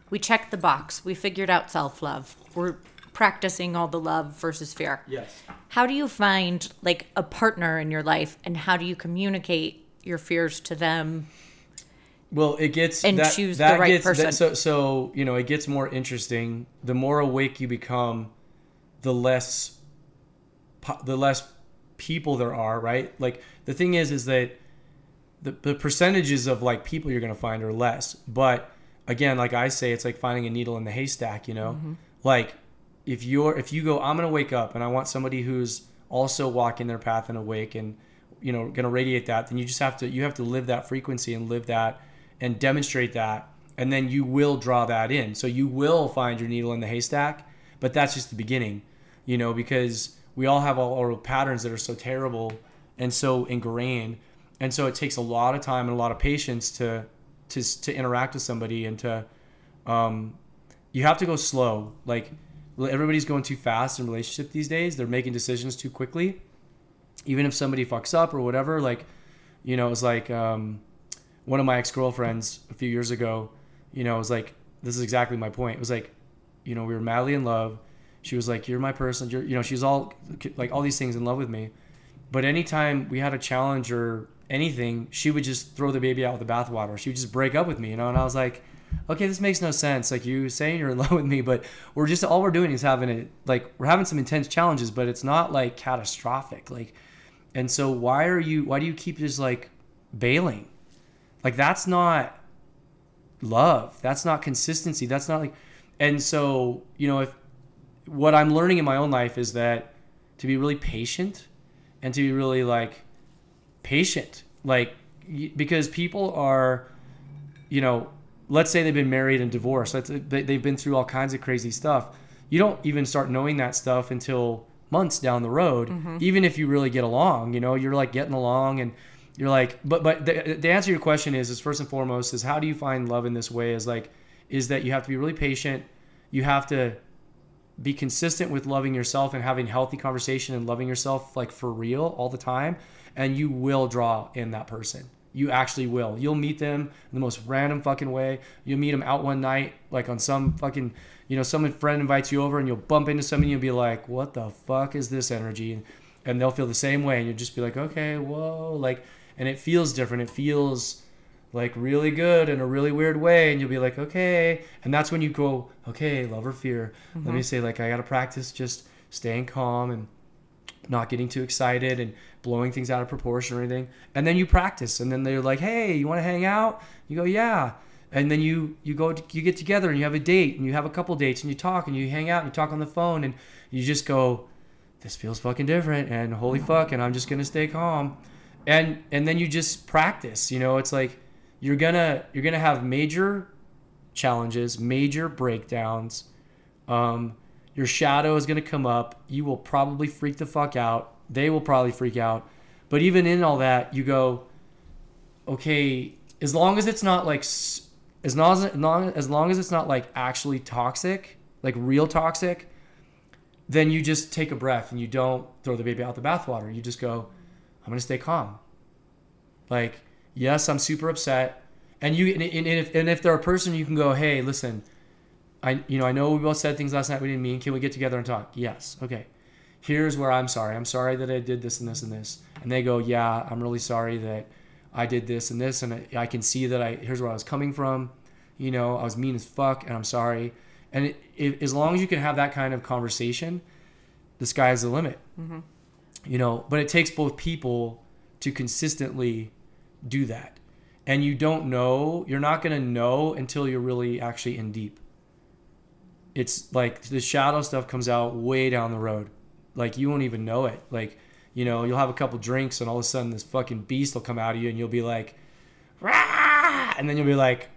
we checked the box. We figured out self love. We're practicing all the love versus fear. Yes. How do you find like a partner in your life and how do you communicate your fears to them? Well, it gets And that, choose the that right gets, person. That, so, so you know, it gets more interesting. The more awake you become, the less, the less people there are. Right? Like the thing is, is that the the percentages of like people you're gonna find are less. But again, like I say, it's like finding a needle in the haystack. You know, Mm-hmm. like if you're if you go, I'm gonna wake up and I want somebody who's also walking their path and awake and you know gonna radiate that then you just have to you have to live that frequency and live that and demonstrate that and then you will draw that in. So you will find your needle in the haystack but that's just the beginning you know because we all have all our patterns that are so terrible and so ingrained. And so it takes a lot of time and a lot of patience to to to interact with somebody and to um you have to go slow. Like everybody's going too fast in relationship these days. They're making decisions too quickly. Even if somebody fucks up or whatever like you know it was like um one of my ex-girlfriends a few years ago you know it was like this is exactly my point. It was like you know we were madly in love. She was like you're my person. You're you know she's all like all these things in love with me. But anytime we had a challenge or anything she would just throw the baby out with the bathwater. She would just break up with me you know? And i was like okay this makes no sense. Like you saying you're in love with me but we're just all we're doing is having it like we're having some intense challenges but it's not like catastrophic. Like and so why are you why do you keep just like bailing? Like that's not love. That's not consistency. That's not like and so you know if what i'm learning in my own life is that to be really patient and to be really like patient like because people are you know let's say they've been married and divorced let's, they, they've been through all kinds of crazy stuff you don't even start knowing that stuff until months down the road mm-hmm. even if you really get along you know you're like getting along and you're like but but the, the answer to your question is is first and foremost is how do you find love in this way is like is that you have to be really patient you have to be consistent with loving yourself and having healthy conversation and loving yourself like for real all the time and you will draw in that person You actually will. You'll meet them in the most random fucking way. You'll meet them out one night, like on some fucking, you know, some friend invites you over and you'll bump into somebody and you'll be like, what the fuck is this energy? And, and they'll feel the same way. And you'll just be like, okay, whoa. Like, and it feels different. It feels like really good in a really weird way. And you'll be like, okay. And that's when you go, okay, love or fear. Let me mm-hmm. say, like, I got to practice just staying calm and not getting too excited and blowing things out of proportion or anything. And then you practice, and then they're like, "Hey, you want to hang out?" You go, "Yeah." And then you you go you get together and you have a date and you have a couple dates and you talk and you hang out and you talk on the phone and you just go, "This feels fucking different," and holy fuck, and I'm just gonna stay calm. And and then you just practice. You know, it's like you're gonna you're gonna have major challenges, major breakdowns. Um, your shadow is going to come up. You will probably freak the fuck out. They will probably freak out. But even in all that, you go, okay, as long as it's not like, as long as, long as long as it's not like actually toxic, like real toxic, then you just take a breath and you don't throw the baby out the bathwater. You just go, I'm going to stay calm. Like, yes, I'm super upset. And you, and if, and if they're a person, you can go, hey, listen, I you know I know we both said things last night we didn't mean. Can we get together and talk? Yes. Okay. Here's where I'm sorry. I'm sorry that I did this and this and this. And they go, yeah, I'm really sorry that I did this and this, and I, I can see that I here's where I was coming from. You know, I was mean as fuck, and I'm sorry. And it, it, as long as you can have that kind of conversation, the sky is the limit. Mm-hmm. You know, but it takes both people to consistently do that. And you don't know, you're not going to know until you're really actually in deep it's like the shadow stuff comes out way down the road. Like you won't even know it. Like, you know, you'll have a couple drinks and all of a sudden this fucking beast will come out of you and you'll be like, Rah! and then you'll be like,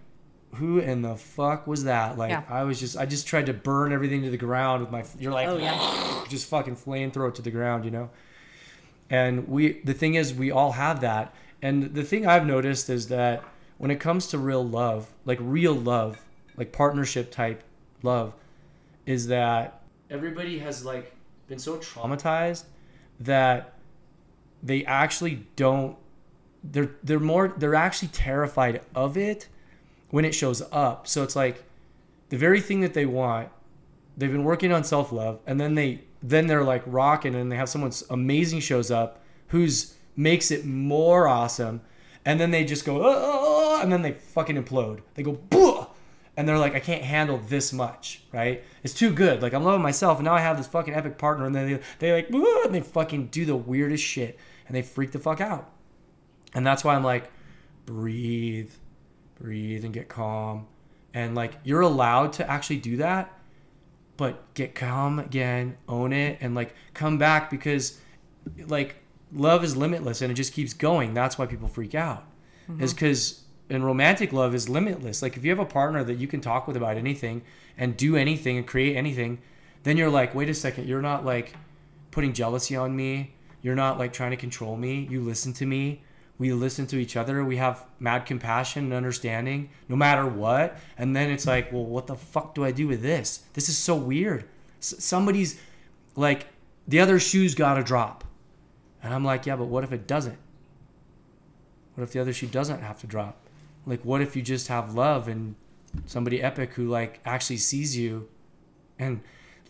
who in the fuck was that? Like Yeah. I was just I just tried to burn everything to the ground with my you're like Oh, yeah. just fucking flamethrower it to the ground, you know? And we the thing is we all have that. And the thing I've noticed is that when it comes to real love, like real love, like partnership type love, is that everybody has like been so traumatized that they actually don't they're they're more they're actually terrified of it when it shows up. So it's like the very thing that they want, they've been working on self-love and then they then they're like rocking and they have someone amazing shows up who's makes it more awesome and then they just go oh, and then they fucking implode. They go! And they're like I can't handle this much, right? It's too good. Like I'm loving myself and now I have this fucking epic partner and then they they like and they fucking do the weirdest shit and they freak the fuck out. And that's why I'm like breathe, breathe and get calm. And like you're allowed to actually do that, but get calm again, own it and like come back because like love is limitless and it just keeps going. That's why people freak out. Is mm-hmm. cuz and romantic love is limitless. Like if you have a partner that you can talk with about anything and do anything and create anything, then you're like, "Wait a second, you're not like putting jealousy on me. You're not like trying to control me. You listen to me. We listen to each other. We have mad compassion and understanding no matter what. And then it's like, well, what the fuck do I do with this? This is so weird. S- somebody's like, the other shoe's got to drop. And I'm like, yeah, but what if it doesn't? What if the other shoe doesn't have to drop? Like, what if you just have love and somebody epic who like actually sees you and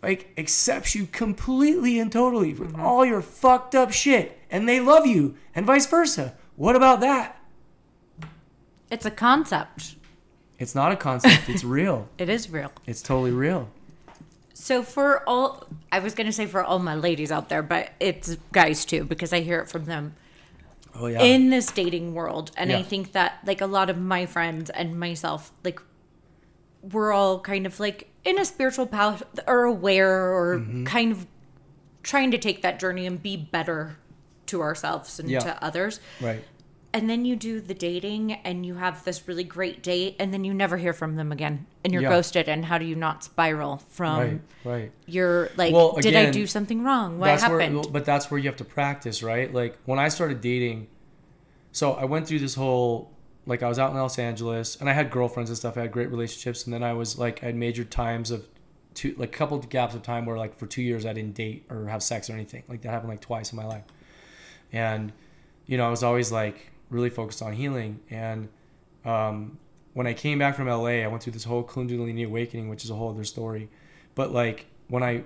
like accepts you completely and totally with mm-hmm. all your fucked up shit and they love you and vice versa. What about that? It's a concept. It's not a concept, it's real. It is real. It's totally real. So for all, I was gonna say for all my ladies out there, but it's guys too because I hear it from them Oh yeah. in this dating world, and I think that like a lot of my friends and myself, like we're all kind of like in a spiritual path or aware or Mm-hmm. kind of trying to take that journey and be better to ourselves and Yeah. to others. right. And then you do the dating and you have this really great date and then you never hear from them again and you're Yeah. ghosted and how do you not spiral from Right. Right. your like Well, did I do something wrong? What that's happened? where but that's where you have to practice right like when i started dating so i went through this whole like i was out in los angeles and i had girlfriends and stuff i had great relationships and then i was like i had major times of two like a couple of gaps of time where like for two years i didn't date or have sex or anything like that happened like twice in my life and you know i was always like really focused on healing. And um, when I came back from LA, I went through this whole Kundalini awakening, which is a whole other story. But like when I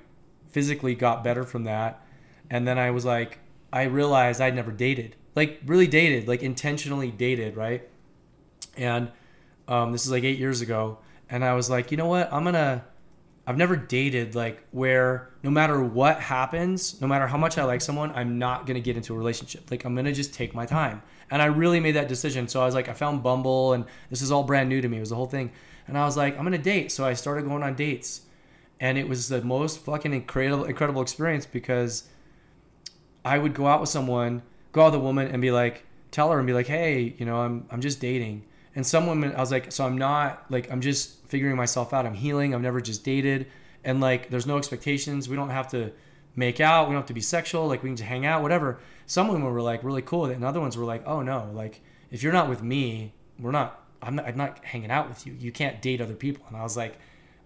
physically got better from that, and then I was like, I realized I'd never dated, like really dated, like intentionally dated, right? And um, this is like eight years ago, and I was like, you know what? I'm gonna. I've never dated like where no matter what happens, no matter how much I like someone, I'm not gonna get into a relationship. Like I'm gonna just take my time. And I really made that decision. So I was like, I found Bumble, and this is all brand new to me. It was the whole thing. And I was like, I'm gonna date. So I started going on dates, and it was the most fucking incredible, incredible experience because I would go out with someone, go out with a woman, and be like, tell her and be like, hey, you know, I'm I'm just dating. And some women, I was like, so I'm not like I'm just figuring myself out. I'm healing. I've never just dated, and like there's no expectations. We don't have to make out. We don't have to be sexual. Like we can just hang out, whatever. Some women were like really cool and other ones were like, oh no, like if you're not with me, we're not. I'm not, I'm not hanging out with you. You can't date other people. And I was like,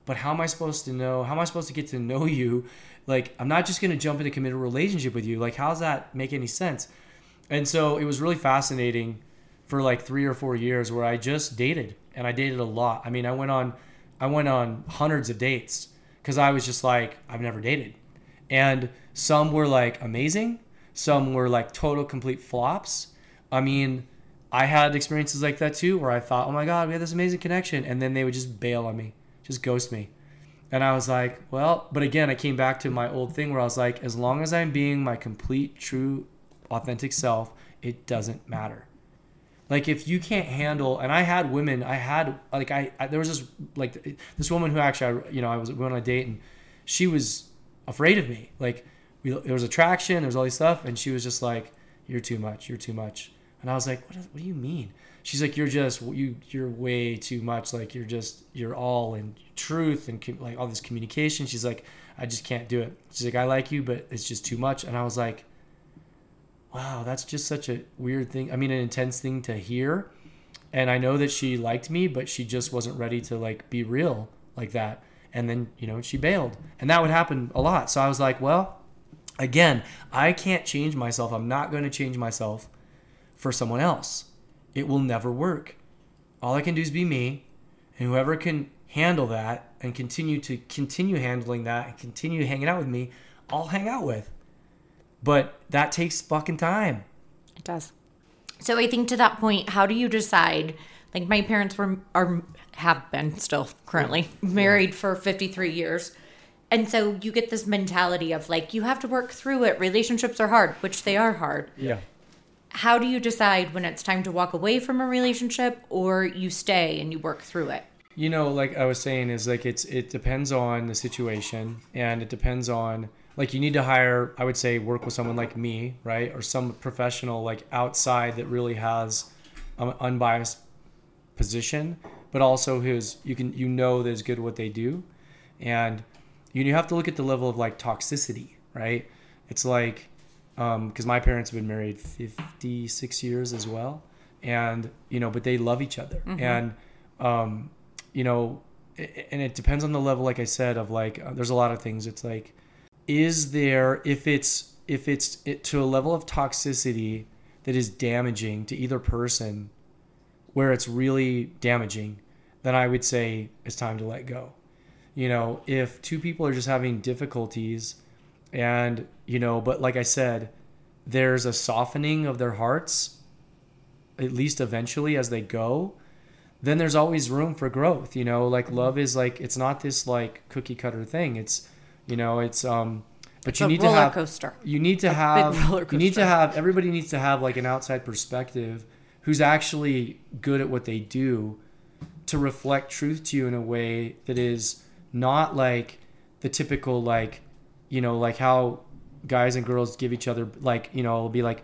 but how am I supposed to know? How am I supposed to get to know you? Like, I'm not just to jump into a committed relationship with you. Like, how does that make any sense? And so it was really fascinating for like three or four years where I just dated and I dated a lot. I mean, I went on, I went on hundreds of dates because I was just like, I've never dated. And some were like amazing. Some were like total complete flops. I mean, I had experiences like that too where I thought, oh my God, we had this amazing connection. And then they would just bail on me, just ghost me. And I was like, well, but again, I came back to my old thing where I was like, as long as I'm being my complete, true, authentic self, it doesn't matter. Like if you can't handle, and I had women, I had like I, I there was this like this woman who actually, I, you know, I was going on a date and she was afraid of me. Like we, there was attraction, there was all these stuff, and she was just like, "You're too much. You're too much." And I was like, "What? Is, what do you mean?" She's like, "You're just you. You're way too much. Like you're just you're all in truth and com- like all this communication." She's like, "I just can't do it." She's like, "I like you, but it's just too much." And I was like, "Wow, that's just such a weird thing. I mean, an intense thing to hear." And I know that she liked me, but she just wasn't ready to like be real like that. And then you know she bailed, and that would happen a lot. So I was like, "Well." Again, I can't change myself. I'm not going to change myself for someone else. It will never work. All I can do is be me, and whoever can handle that and continue to continue handling that and continue hanging out with me, I'll hang out with. But that takes fucking time. It does. So I think to that point, how do you decide? Like my parents were are have been still currently married for 53 years. And so you get this mentality of like you have to work through it. Relationships are hard, which they are hard. Yeah. How do you decide when it's time to walk away from a relationship or you stay and you work through it? You know, like I was saying, is like it's it depends on the situation and it depends on like you need to hire I would say work with someone like me, right? Or some professional like outside that really has an unbiased position, but also his you can you know that is good what they do. And you have to look at the level of like toxicity, right? It's like because um, my parents have been married 56 years as well and you know but they love each other mm-hmm. and um, you know and it depends on the level like i said of like uh, there's a lot of things it's like is there if it's if it's it, to a level of toxicity that is damaging to either person where it's really damaging then i would say it's time to let go. You know if two people are just having difficulties and you know but like i said there's a softening of their hearts at least eventually as they go then there's always room for growth you know? Like love is like it's not this like cookie cutter thing. It's you know it's um but It's you need to roller have coaster. you need to A have you need to have everybody needs to have like an outside perspective who's actually good at what they do to reflect truth to you in a way that is not like the typical like you know like how guys and girls give each other like you know it'll be like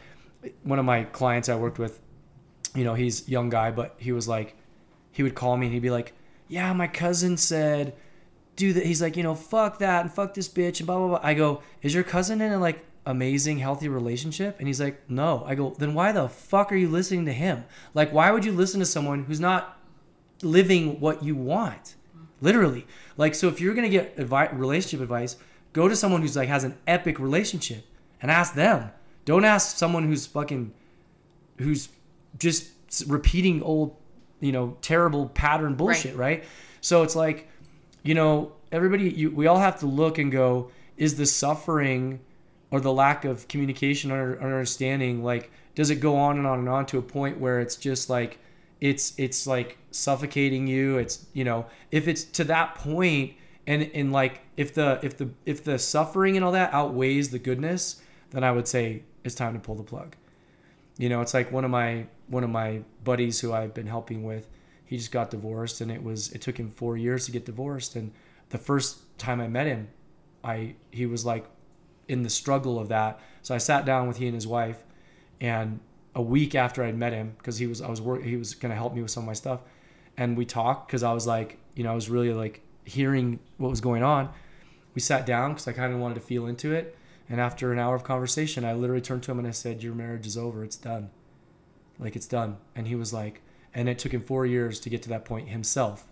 one of my clients I worked with you know he's young guy but he was like he would call me and he'd be like yeah my cousin said do that he's like you know fuck that and fuck this bitch and blah blah blah. I go is your cousin in a like amazing healthy relationship? And he's like no. I go then why the fuck are you listening to him? Like why would you listen to someone who's not living what you want? Literally. Like so if you're gonna get advice relationship advice go to someone who's like has an epic relationship and ask them. Don't ask someone who's fucking who's just repeating old, you know, terrible pattern bullshit, right? So it's like, you know, everybody, you, we all have to look and go, is the suffering or the lack of communication or understanding like, does it go on and on and on to a point where it's just like, it's it's like suffocating you. It's you know, if it's to that point, and and like if the if the if the suffering and all that outweighs the goodness, then I would say it's time to pull the plug you know it's like one of my one of my buddies who i've been helping with he just got divorced and it was it took him four years to get divorced and the first time i met him i he was like in the struggle of that so i sat down with he and his wife and a week after i'd met him because he was i was work he was to help me with some of my stuff and we talked because i was like you know i was really like hearing what was going on we sat down because i kind of wanted to feel into it and after an hour of conversation, I literally turned to him and I said, Your marriage is over. It's done. Like, it's done. And he was like, and it took him four years to get to that point himself,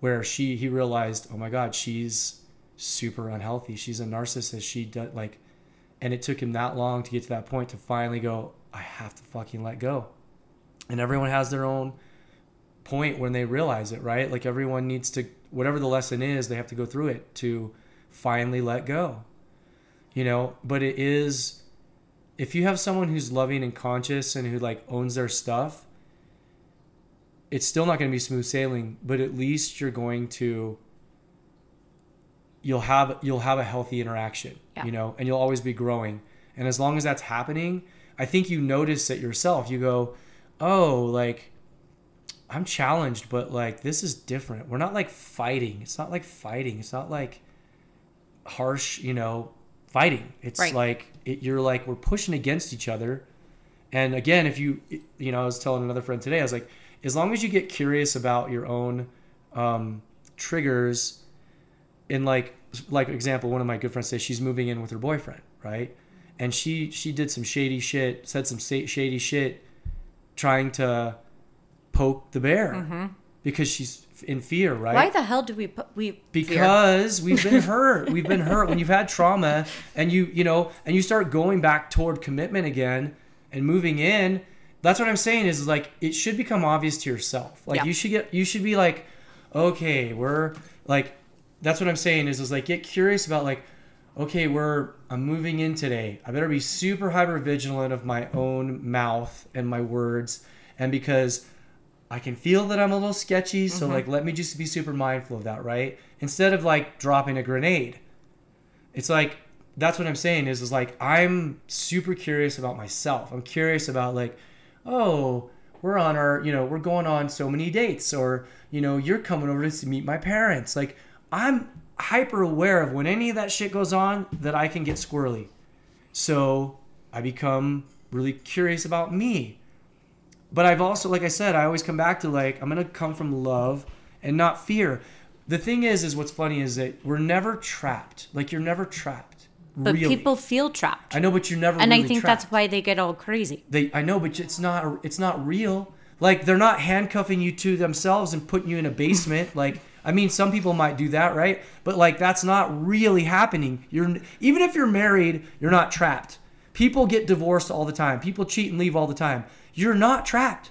where she, he realized, oh my God, she's super unhealthy. She's a narcissist. She does, like, and it took him that long to get to that point to finally go, I have to fucking let go. And everyone has their own point when they realize it, right? Like, everyone needs to, whatever the lesson is, they have to go through it to finally let go you know but it is if you have someone who's loving and conscious and who like owns their stuff it's still not going to be smooth sailing but at least you're going to you'll have you'll have a healthy interaction Yeah. you know and you'll always be growing. And as long as that's happening i think you notice it yourself. You go oh like i'm challenged but like this is different. We're not like fighting. It's not like fighting. It's not like harsh you know fighting. It's Right. like it, you're like we're pushing against each other. And again if you you know i was telling another friend today i was like as long as you get curious about your own um, triggers in like like example one of my good friends says she's moving in with her boyfriend right? And she she did some shady shit said some shady shit trying to poke the bear mm-hmm. because she's in fear right? Why the hell do we put we fear? because we've been hurt. We've been hurt. When you've had trauma and you you know and you start going back toward commitment again and moving in that's what i'm saying is like it should become obvious to yourself. Like Yeah. you should get you should be like okay we're like that's what i'm saying is is like get curious about like okay we're i'm moving in today i better be super hyper vigilant of my own mouth and my words and because I can feel that I'm a little sketchy, so mm-hmm. like let me just be super mindful of that, right? Instead of like dropping a grenade. It's like that's what I'm saying is is like I'm super curious about myself. I'm curious about like, oh, we're on our, you know, we're going on so many dates or, you know, you're coming over to meet my parents. Like I'm hyper aware of when any of that shit goes on that I can get squirrely. So I become really curious about me but I've also, like I said, I always come back to like I'm gonna come from love and not fear. The thing is, is what's funny is that we're never trapped. Like you're never trapped. But really. people feel trapped. I know, but you're never. and really I think trapped. that's why they get all crazy. they. I know, but it's not. It's not real. Like they're not handcuffing you to themselves and putting you in a basement. like I mean, some people might do that, right? But like that's not really happening. You're even if you're married, you're not trapped. People get divorced all the time. People cheat and leave all the time. You're not trapped.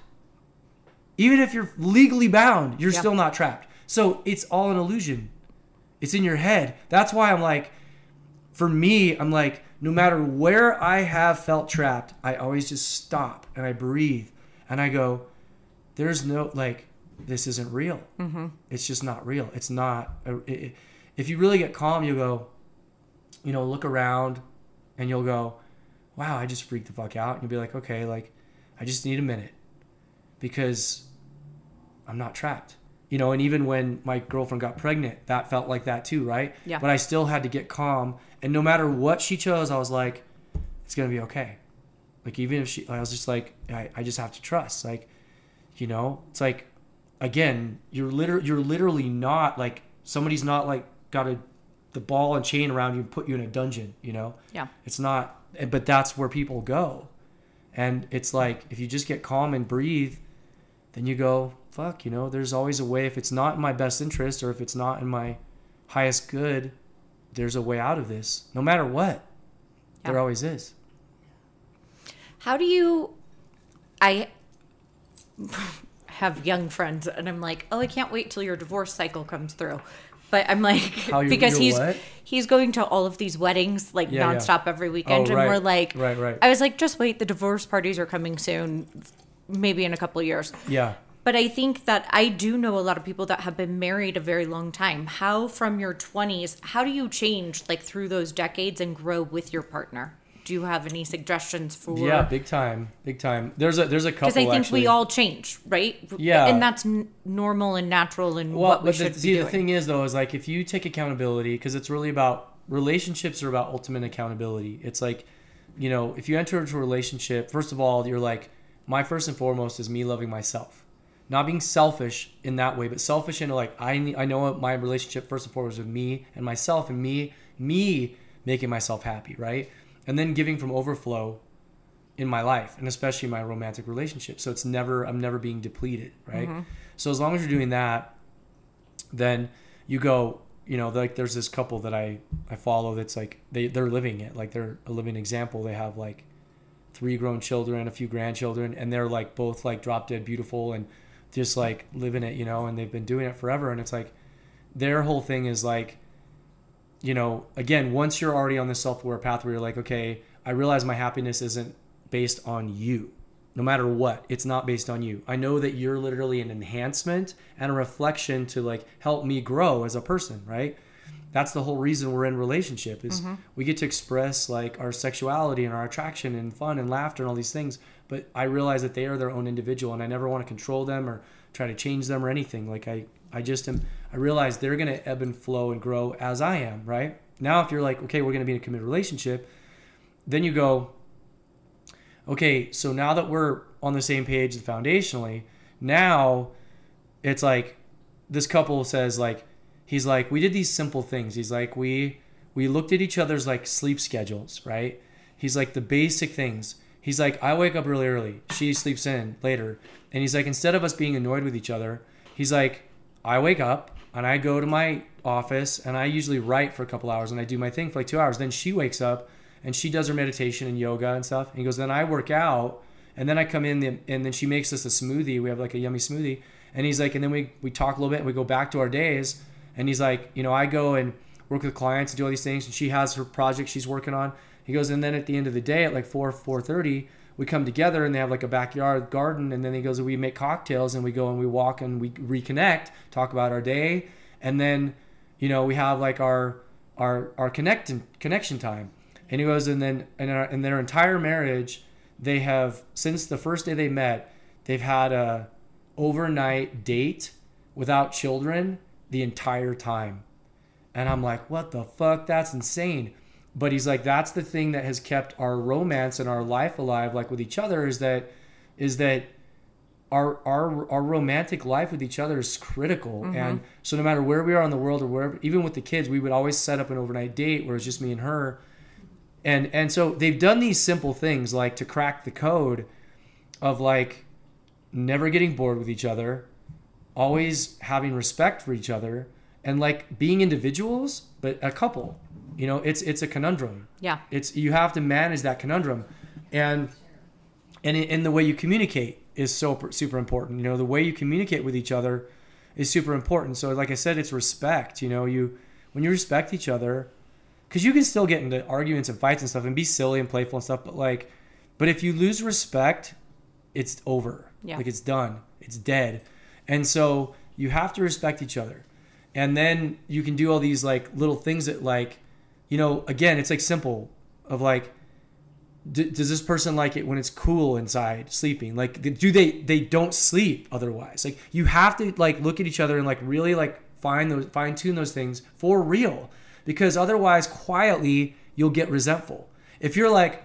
Even if you're legally bound, you're Yeah. still not trapped. So it's all an illusion. It's in your head. That's why I'm like, for me, I'm like, no matter where I have felt trapped, I always just stop and I breathe and I go, there's no, like, this isn't real. Mm-hmm. It's just not real. It's not. it- it- if you really get calm, you'll go, you know, look around and you'll go, wow, I just freaked the fuck out. And you'll be like, okay, like, I just need a minute because I'm not trapped. You know, and even when my girlfriend got pregnant, that felt like that too, right? Yeah. But I still had to get calm. And no matter what she chose, I was like, it's going to be okay. Like, even if she, I was just like, I, I just have to trust. Like, you know, it's like, again, you're literally, you're literally not like, somebody's not like got a, the ball and chain around you and put you in a dungeon, you know? Yeah. It's not, but that's where people go. And it's like, if you just get calm and breathe, then you go, fuck, you know, there's always a way. If it's not in my best interest or if it's not in my highest good, there's a way out of this. No matter what, there always is. How do you I have young friends, and I'm like, oh, I can't wait till your divorce cycle comes through. But I'm like, you- because he's what? he's going to all of these weddings like Yeah, yeah. nonstop every weekend, Oh, and right. we're like, Right, right. I was like, just wait, the divorce parties are coming soon, maybe in a couple of years. Yeah. But I think that I do know a lot of people that have been married a very long time. How from your 20s, how do you change like through those decades and grow with your partner? Do you have any suggestions for Yeah, big time, big time. There's a there's a couple. Because I think actually. we all change, right? Yeah. And that's n- normal and natural and Well, what we should the, be see, doing. the thing is though, is like if you take accountability, because it's really about relationships are about ultimate accountability. It's like, you know, if you enter into a relationship, first of all, you're like, my first and foremost is me loving myself, not being selfish in that way, but selfish in like I I know my relationship first and foremost with me and myself and me me making myself happy, right? And then giving from overflow in my life and especially my romantic relationship. So it's never I'm never being depleted, right? Mm-hmm. So as long as you're doing that, then you go, you know, like there's this couple that I I follow that's like they they're living it, like they're a living example. They have like three grown children, a few grandchildren, and they're like both like drop dead beautiful and just like living it, you know, and they've been doing it forever and it's like their whole thing is like you know, again, once you're already on the self-aware path where you're like, okay, I realize my happiness isn't based on you. No matter what, it's not based on you. I know that you're literally an enhancement and a reflection to like help me grow as a person, right? That's the whole reason we're in relationship is mm-hmm. we get to express like our sexuality and our attraction and fun and laughter and all these things. But I realize that they are their own individual and I never want to control them or try to change them or anything. Like I, I just am, I realize they're going to ebb and flow and grow as I am, right? Now, if you're like, okay, we're going to be in a committed relationship, then you go, okay, so now that we're on the same page foundationally, now it's like this couple says like he's like we did these simple things. He's like we we looked at each other's like sleep schedules, right? He's like the basic things. He's like I wake up really early. She sleeps in later. And he's like instead of us being annoyed with each other, he's like I wake up and I go to my office and I usually write for a couple hours and I do my thing for like 2 hours. Then she wakes up and she does her meditation and yoga and stuff. And he goes, then I work out, and then I come in the, and then she makes us a smoothie. We have like a yummy smoothie, and he's like, and then we we talk a little bit, and we go back to our days. And he's like, you know, I go and work with clients and do all these things, and she has her project she's working on. He goes, and then at the end of the day, at like four four thirty, we come together and they have like a backyard garden, and then he goes, we make cocktails and we go and we walk and we reconnect, talk about our day, and then, you know, we have like our our our connect connection time. And he goes, and then in, our, in their entire marriage, they have since the first day they met, they've had a overnight date without children the entire time. And I'm like, what the fuck? That's insane. But he's like, that's the thing that has kept our romance and our life alive, like with each other, is that is that our our our romantic life with each other is critical. Mm-hmm. And so no matter where we are in the world or wherever, even with the kids, we would always set up an overnight date where it's just me and her. And and so they've done these simple things like to crack the code of like never getting bored with each other, always having respect for each other, and like being individuals but a couple. You know, it's it's a conundrum. Yeah. It's you have to manage that conundrum, and and in, the way you communicate is so super important. You know, the way you communicate with each other is super important. So, like I said, it's respect. You know, you when you respect each other, because you can still get into arguments and fights and stuff and be silly and playful and stuff, but like, but if you lose respect, it's over. Yeah. Like it's done. It's dead. And so you have to respect each other. And then you can do all these like little things that like, you know, again, it's like simple of like, d- does this person like it when it's cool inside sleeping? Like, do they, they don't sleep otherwise? Like you have to like look at each other and like really like find those, fine tune those things for real because otherwise quietly you'll get resentful. If you're like,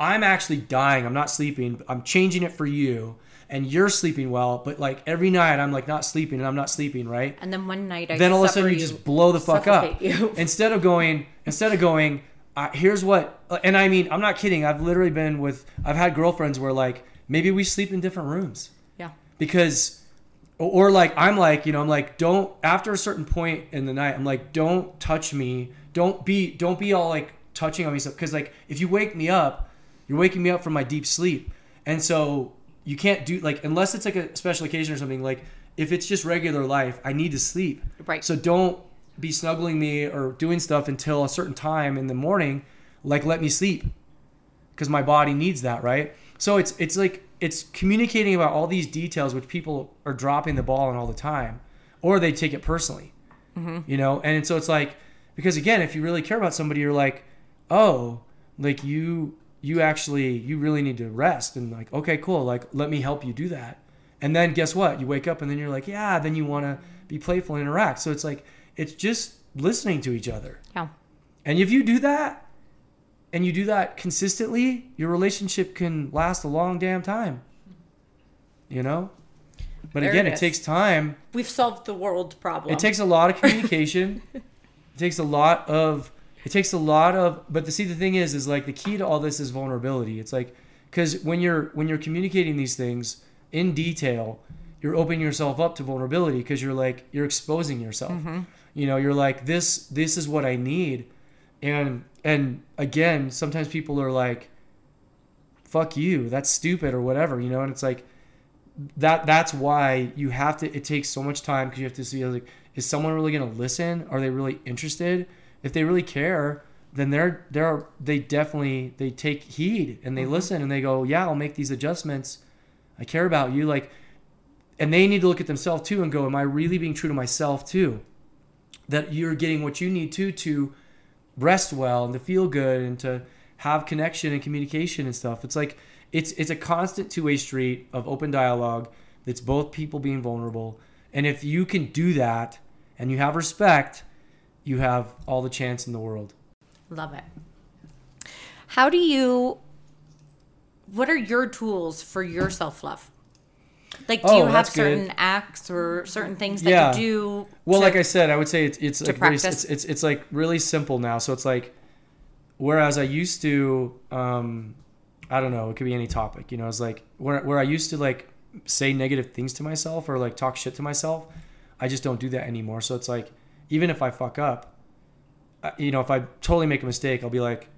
I'm actually dying. I'm not sleeping. I'm changing it for you. And you're sleeping well, but like every night I'm like not sleeping and I'm not sleeping, right? And then one night I then all of a sudden suffer you just blow the fuck up. you. Instead of going, instead of going, uh, here's what, and I mean, I'm not kidding. I've literally been with, I've had girlfriends where like maybe we sleep in different rooms Yeah. because or, or like i'm like you know i'm like don't after a certain point in the night i'm like don't touch me don't be don't be all like touching on me stuff because like if you wake me up you're waking me up from my deep sleep and so you can't do like unless it's like a special occasion or something like if it's just regular life i need to sleep. Right. so don't be snuggling me or doing stuff until a certain time in the morning like let me sleep because my body needs that right? So it's it's like it's communicating about all these details which people are dropping the ball on all the time or they take it personally mm-hmm. you know? And so it's like because again if you really care about somebody you're like oh like you you actually you really need to rest and like okay cool like let me help you do that and then guess what you wake up and then you're like yeah then you want to be playful and interact so it's like it's just listening to each other Yeah. and if you do that and you do that consistently your relationship can last a long damn time you know but There again it it takes time We've solved the world problem. it takes a lot of communication. it takes a lot of. It takes a lot of. But the see, the thing is, is like the key to all this is vulnerability. It's like because when you're when you're communicating these things in detail, you're opening yourself up to vulnerability because you're like you're exposing yourself. Mm-hmm. You know, you're like this. This is what I need, and and again, sometimes people are like, "Fuck you, that's stupid" or whatever. You know, and it's like that that's why you have to it takes so much time because you have to see like is someone really going to listen are they really interested if they really care then they're they're they definitely they take heed and they mm-hmm. listen and they go yeah i'll make these adjustments. I care about you. Like and they need to look at themselves too and go am i really being true to myself too? That you're getting what you need to to rest well and to feel good and to have connection and communication and stuff. It's like it's it's a constant two-way street of open dialogue. That's both people being vulnerable. And if you can do that and you have respect, you have all the chance in the world. Love it. How do you what are your tools for your self-love? Like do Oh, you have that's good. certain acts or certain things that Yeah. you do Well, to- like I said, I would say it's it's like practice. it's, it's it's like really simple now. So it's like whereas I used to um I don't know, it could be any topic, you know, it's like where where I used to like say negative things to myself or like talk shit to myself, I just don't do that anymore. So it's like even if I fuck up, you know, if I totally make a mistake, I'll be like,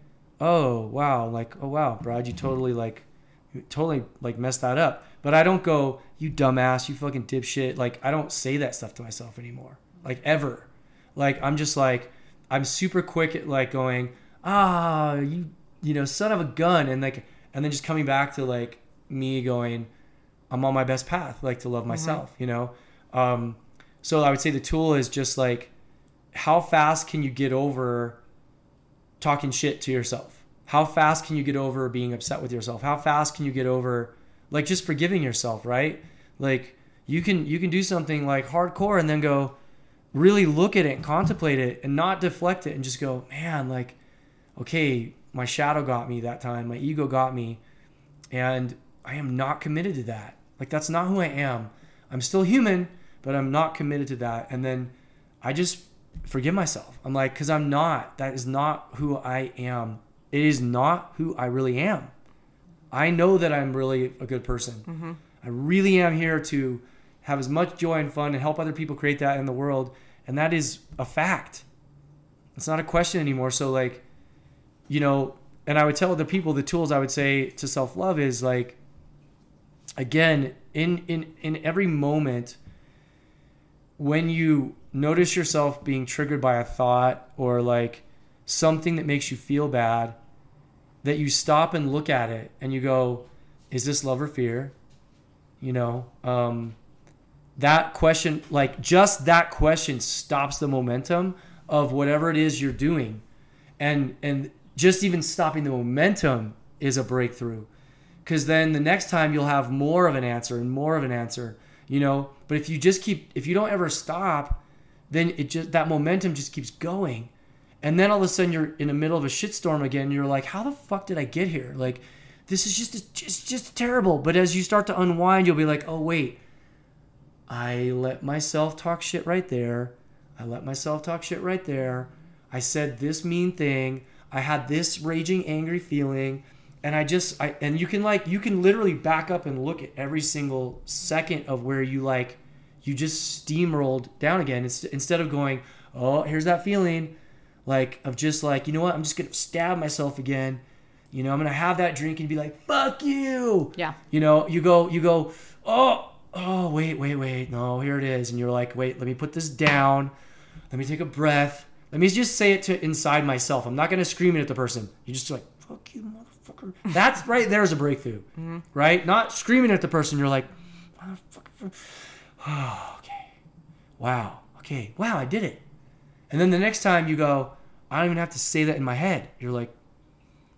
"Oh, wow, like oh wow, Brad, you totally like you totally like messed that up." But I don't go, "You dumbass, you fucking dipshit." Like I don't say that stuff to myself anymore. Like ever. Like I'm just like I'm super quick at like going, "Ah, you you know, son of a gun." And like and then just coming back to like me going, I'm on my best path, like to love myself, you know? Um, so I would say the tool is just like, how fast can you get over talking shit to yourself? How fast can you get over being upset with yourself? How fast can you get over like just forgiving yourself, right? Like you can you can do something like hardcore and then go really look at it and contemplate it and not deflect it and just go, man, like okay, my shadow got me that time, my ego got me, and I am not committed to that. Like that's not who I am. I'm still human, but I'm not committed to that. And then I just forgive myself. I'm like, because I'm not. That is not who I am. It is not who I really am. I know that I'm really a good person. Mm-hmm. I really am here to have as much joy and fun and help other people create that in the world. And that is a fact. It's not a question anymore. So, like, you know, and I would tell the people the tools I would say to self love is like, again, in, in, in every moment, when you notice yourself being triggered by a thought or like something that makes you feel bad, that you stop and look at it and you go, is this love or fear? You know, um, that question, like just that question stops the momentum of whatever it is you're doing. And, and just even stopping the momentum is a breakthrough because then the next time you'll have more of an answer and more of an answer you know but if you just keep if you don't ever stop then it just that momentum just keeps going. And then all of a sudden you're in the middle of a shitstorm again. You're like how the fuck did i get here? Like this is just just just terrible. But as you start to unwind you'll be like oh wait. I let myself talk shit right there. I let myself talk shit right there. I said this mean thing. I had this raging angry feeling. And I just I and you can like you can literally back up and look at every single second of where you like you just steamrolled down again It's, instead of going oh here's that feeling like of just like you know what I'm just gonna stab myself again You know, I'm gonna have that drink and be like, fuck you. Yeah. You know, you go, you go, oh, oh, wait, wait, wait. No, here it is. And you're like, wait, let me put this down. Let me take a breath. Let me just say it to inside myself. I'm not gonna scream it at the person. You just like, fuck you, motherfucker. That's right there's a breakthrough. Mm-hmm. Right? Not screaming at the person. You're like, motherfucker. Oh, okay. Wow. Okay. Wow, I did it. And then the next time you go, I don't even have to say that in my head. You're like,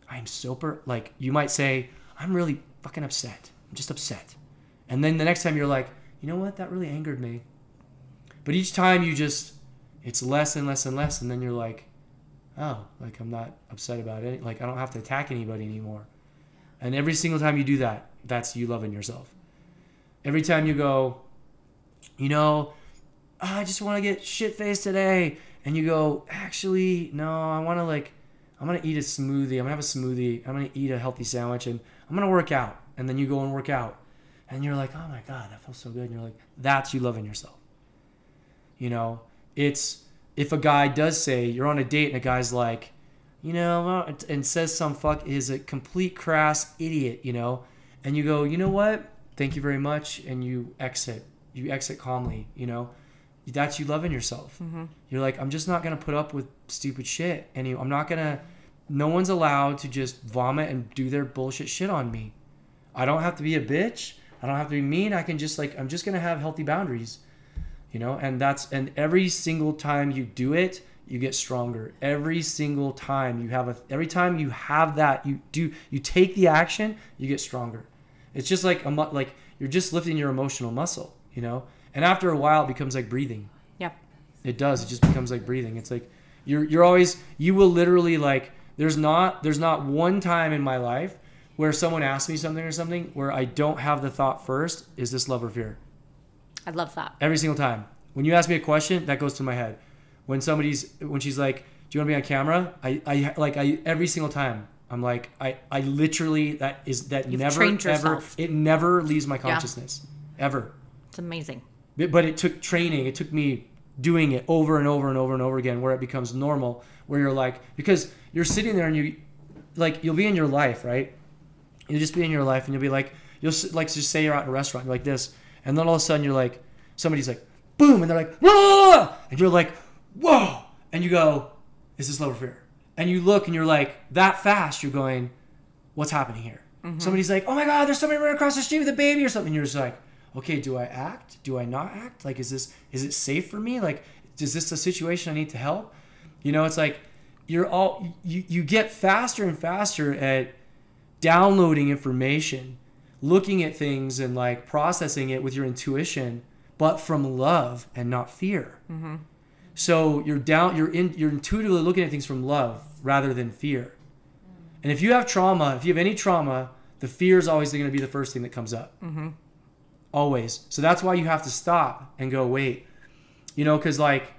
I'm super, like, you might say, I'm really fucking upset. I'm just upset. And then the next time you're like, you know what? That really angered me. But each time you just, it's less and less and less. And then you're like, oh, like, I'm not upset about it. Like, I don't have to attack anybody anymore. And every single time you do that, that's you loving yourself. Every time you go, you know, "Ah, I just want to get shit faced today. And you go, actually, no, I want to like, I'm going to eat a smoothie. I'm going to have a smoothie. I'm going to eat a healthy sandwich and I'm going to work out. And then you go and work out. And you're like, oh my God, that feels so good. And you're like, that's you loving yourself. You know, it's if a guy does say you're on a date and a guy's like, you know, and says some fuck is a complete crass idiot, you know, and you go, you know what? Thank you very much. And you exit. You exit calmly, you know. That's you loving yourself. Mm-hmm. You're like, I'm just not gonna put up with stupid shit, and I'm not gonna. No one's allowed to just vomit and do their bullshit shit on me. I don't have to be a bitch. I don't have to be mean. I can just like I'm just gonna have healthy boundaries, you know. And that's and every single time you do it, you get stronger. Every single time you have a every time you have that you do you take the action, you get stronger. It's just like a like you're just lifting your emotional muscle, you know. And after a while, it becomes like breathing. Yep. It does. It just becomes like breathing. It's like you're you're always you will literally like there's not there's not one time in my life where someone asks me something or something where I don't have the thought first is this love or fear. I love that. Every single time. When you ask me a question, that goes to my head. When somebody's when she's like, "Do you want to be on camera?" I I like I every single time I'm like I I literally that is that You've never ever it never leaves my consciousness ever. It's amazing. But it took training. It took me doing it over and over and over and over again where it becomes normal where you're like because you're sitting there and you like you'll be in your life, right? You'll just be in your life and you'll be like you'll like just say you're at a restaurant you're like this and then all of a sudden you're like somebody's like boom and they're like whoa and you're like whoa and you go is this love or fear? And you look and you're like that fast you're going what's happening here? Mm-hmm. Somebody's like, oh my God, there's somebody running across the street with a baby or something. And you're just like, okay, do I act? Do I not act? Like, is this, is it safe for me? Like, is this a situation I need to help? You know, it's like you're all, you, you get faster and faster at downloading information, looking at things and like processing it with your intuition, but from love and not fear. Mm-hmm. So you're down, you're in, you're intuitively looking at things from love rather than fear. And if you have trauma, if you have any trauma, the fear is always going to be the first thing that comes up. Mm-hmm. Always. So that's why you have to stop and go, wait. You know, because like,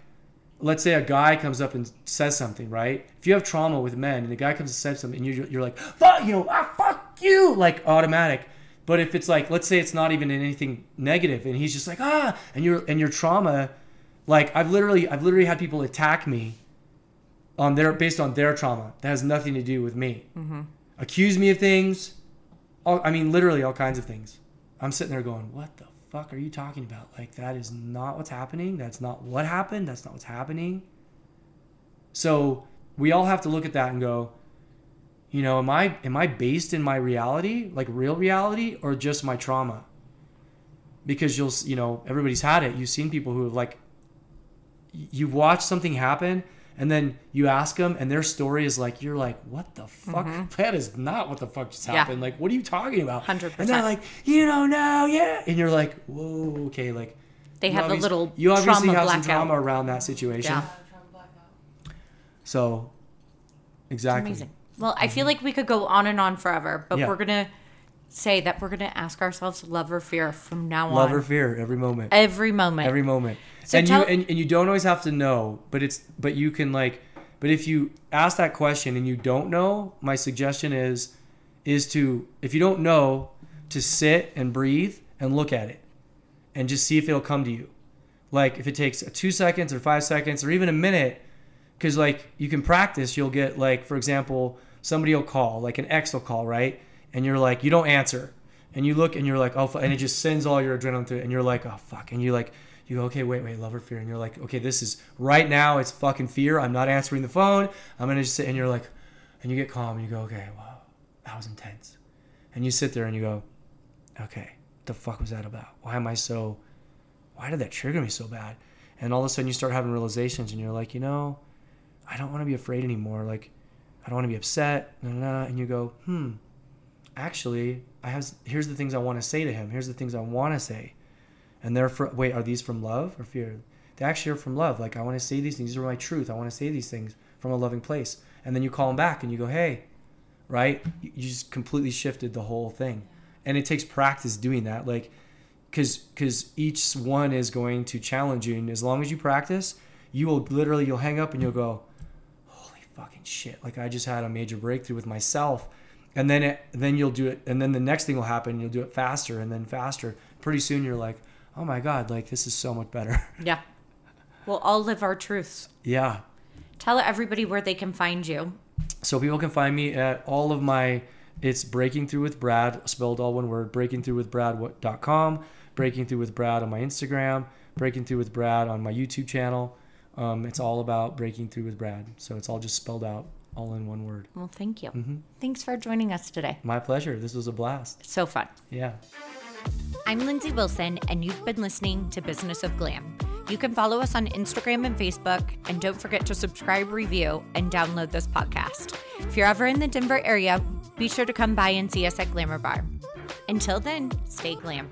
let's say a guy comes up and says something, right? If you have trauma with men and the guy comes and says something, and you're, you're like, fuck, you know, ah, fuck you, like automatic. But if it's like, let's say it's not even anything negative, and he's just like, ah, and your and your trauma, like I've literally, I've literally had people attack me on their based on their trauma that has nothing to do with me. Accuse me of things. All, I mean, literally all kinds of things. I'm sitting there going, "What the fuck are you talking about? Like that is not what's happening. That's not what happened. That's not what's happening." So we all have to look at that and go, you know, am I am I based in my reality, like real reality, or just my trauma? Because you'll, you know, everybody's had it. You've seen people who have like, you've watched something happen and then you ask them and their story is like you're like what the fuck that is not what the fuck just Mm-hmm. Yeah. happened like what are you talking about 100%. and they're like you don't know yeah and you're like whoa okay like They have a little you obviously trauma have some blackout. trauma around that situation Yeah. so exactly Amazing. Well, I feel like we could go on and on forever, but Yeah. we're gonna say that we're gonna ask ourselves love or fear from now on. love or fear every moment every moment. every moment So and tell- you and, and you don't always have to know but it's but you can like but if you ask that question and you don't know my suggestion is is to if you don't know to sit and breathe and look at it and just see if it'll come to you. Like if it takes two seconds or five seconds or even a minute because like you can practice you'll get like for example somebody will call, like an ex will call, right? And you're like, you don't answer, and you look and you're like, oh, and it just sends all your adrenaline through, and you're like, oh fuck, and you like, you go, okay, wait, wait, love or fear, and you're like, okay, this is right now, it's fucking fear. I'm not answering the phone. I'm gonna just sit, and you're like, and you get calm, and you go, okay, wow, that was intense, and you sit there and you go, okay, what the fuck was that about? Why am I so? Why did that trigger me so bad? And all of a sudden you start having realizations, and you're like, you know, I don't want to be afraid anymore. Like, I don't want to be upset. Nah, nah. And you go, hmm, actually, I have. Here's the things I want to say to him. Here's the things I want to say, and they're. Wait, are these from love or fear? They actually are from love. Like I want to say these things. These are my truth. I want to say these things from a loving place. And then you call them back, and you go, hey, right? You you just completely shifted the whole thing, and it takes practice doing that. Like, because because each one is going to challenge you, and as long as you practice, you will literally you'll hang up and you'll go, holy fucking shit! Like I just had a major breakthrough with myself, and then it then you'll do it, and then the next thing will happen. You'll do it faster and then faster. Pretty soon you're like, oh my god, like this is so much better. Yeah. We'll all live our truths. yeah. Tell everybody where they can find you. So people can find me at all of my it's breaking through with Brad spelled all one word breaking through with Brad.com breaking through with Brad on my Instagram breaking through with Brad on my YouTube channel um, it's all about breaking through with Brad so it's all just spelled out all in one word Well, thank you. Thanks for joining us today. my pleasure this was a blast So fun. yeah I'm Lyndsay Wilson, and you've been listening to Business of Glam. You can follow us on Instagram and Facebook, and don't forget to subscribe, review, and download this podcast. If you're ever in the Denver area, be sure to come by and see us at Glamour Bar. Until then, stay glam.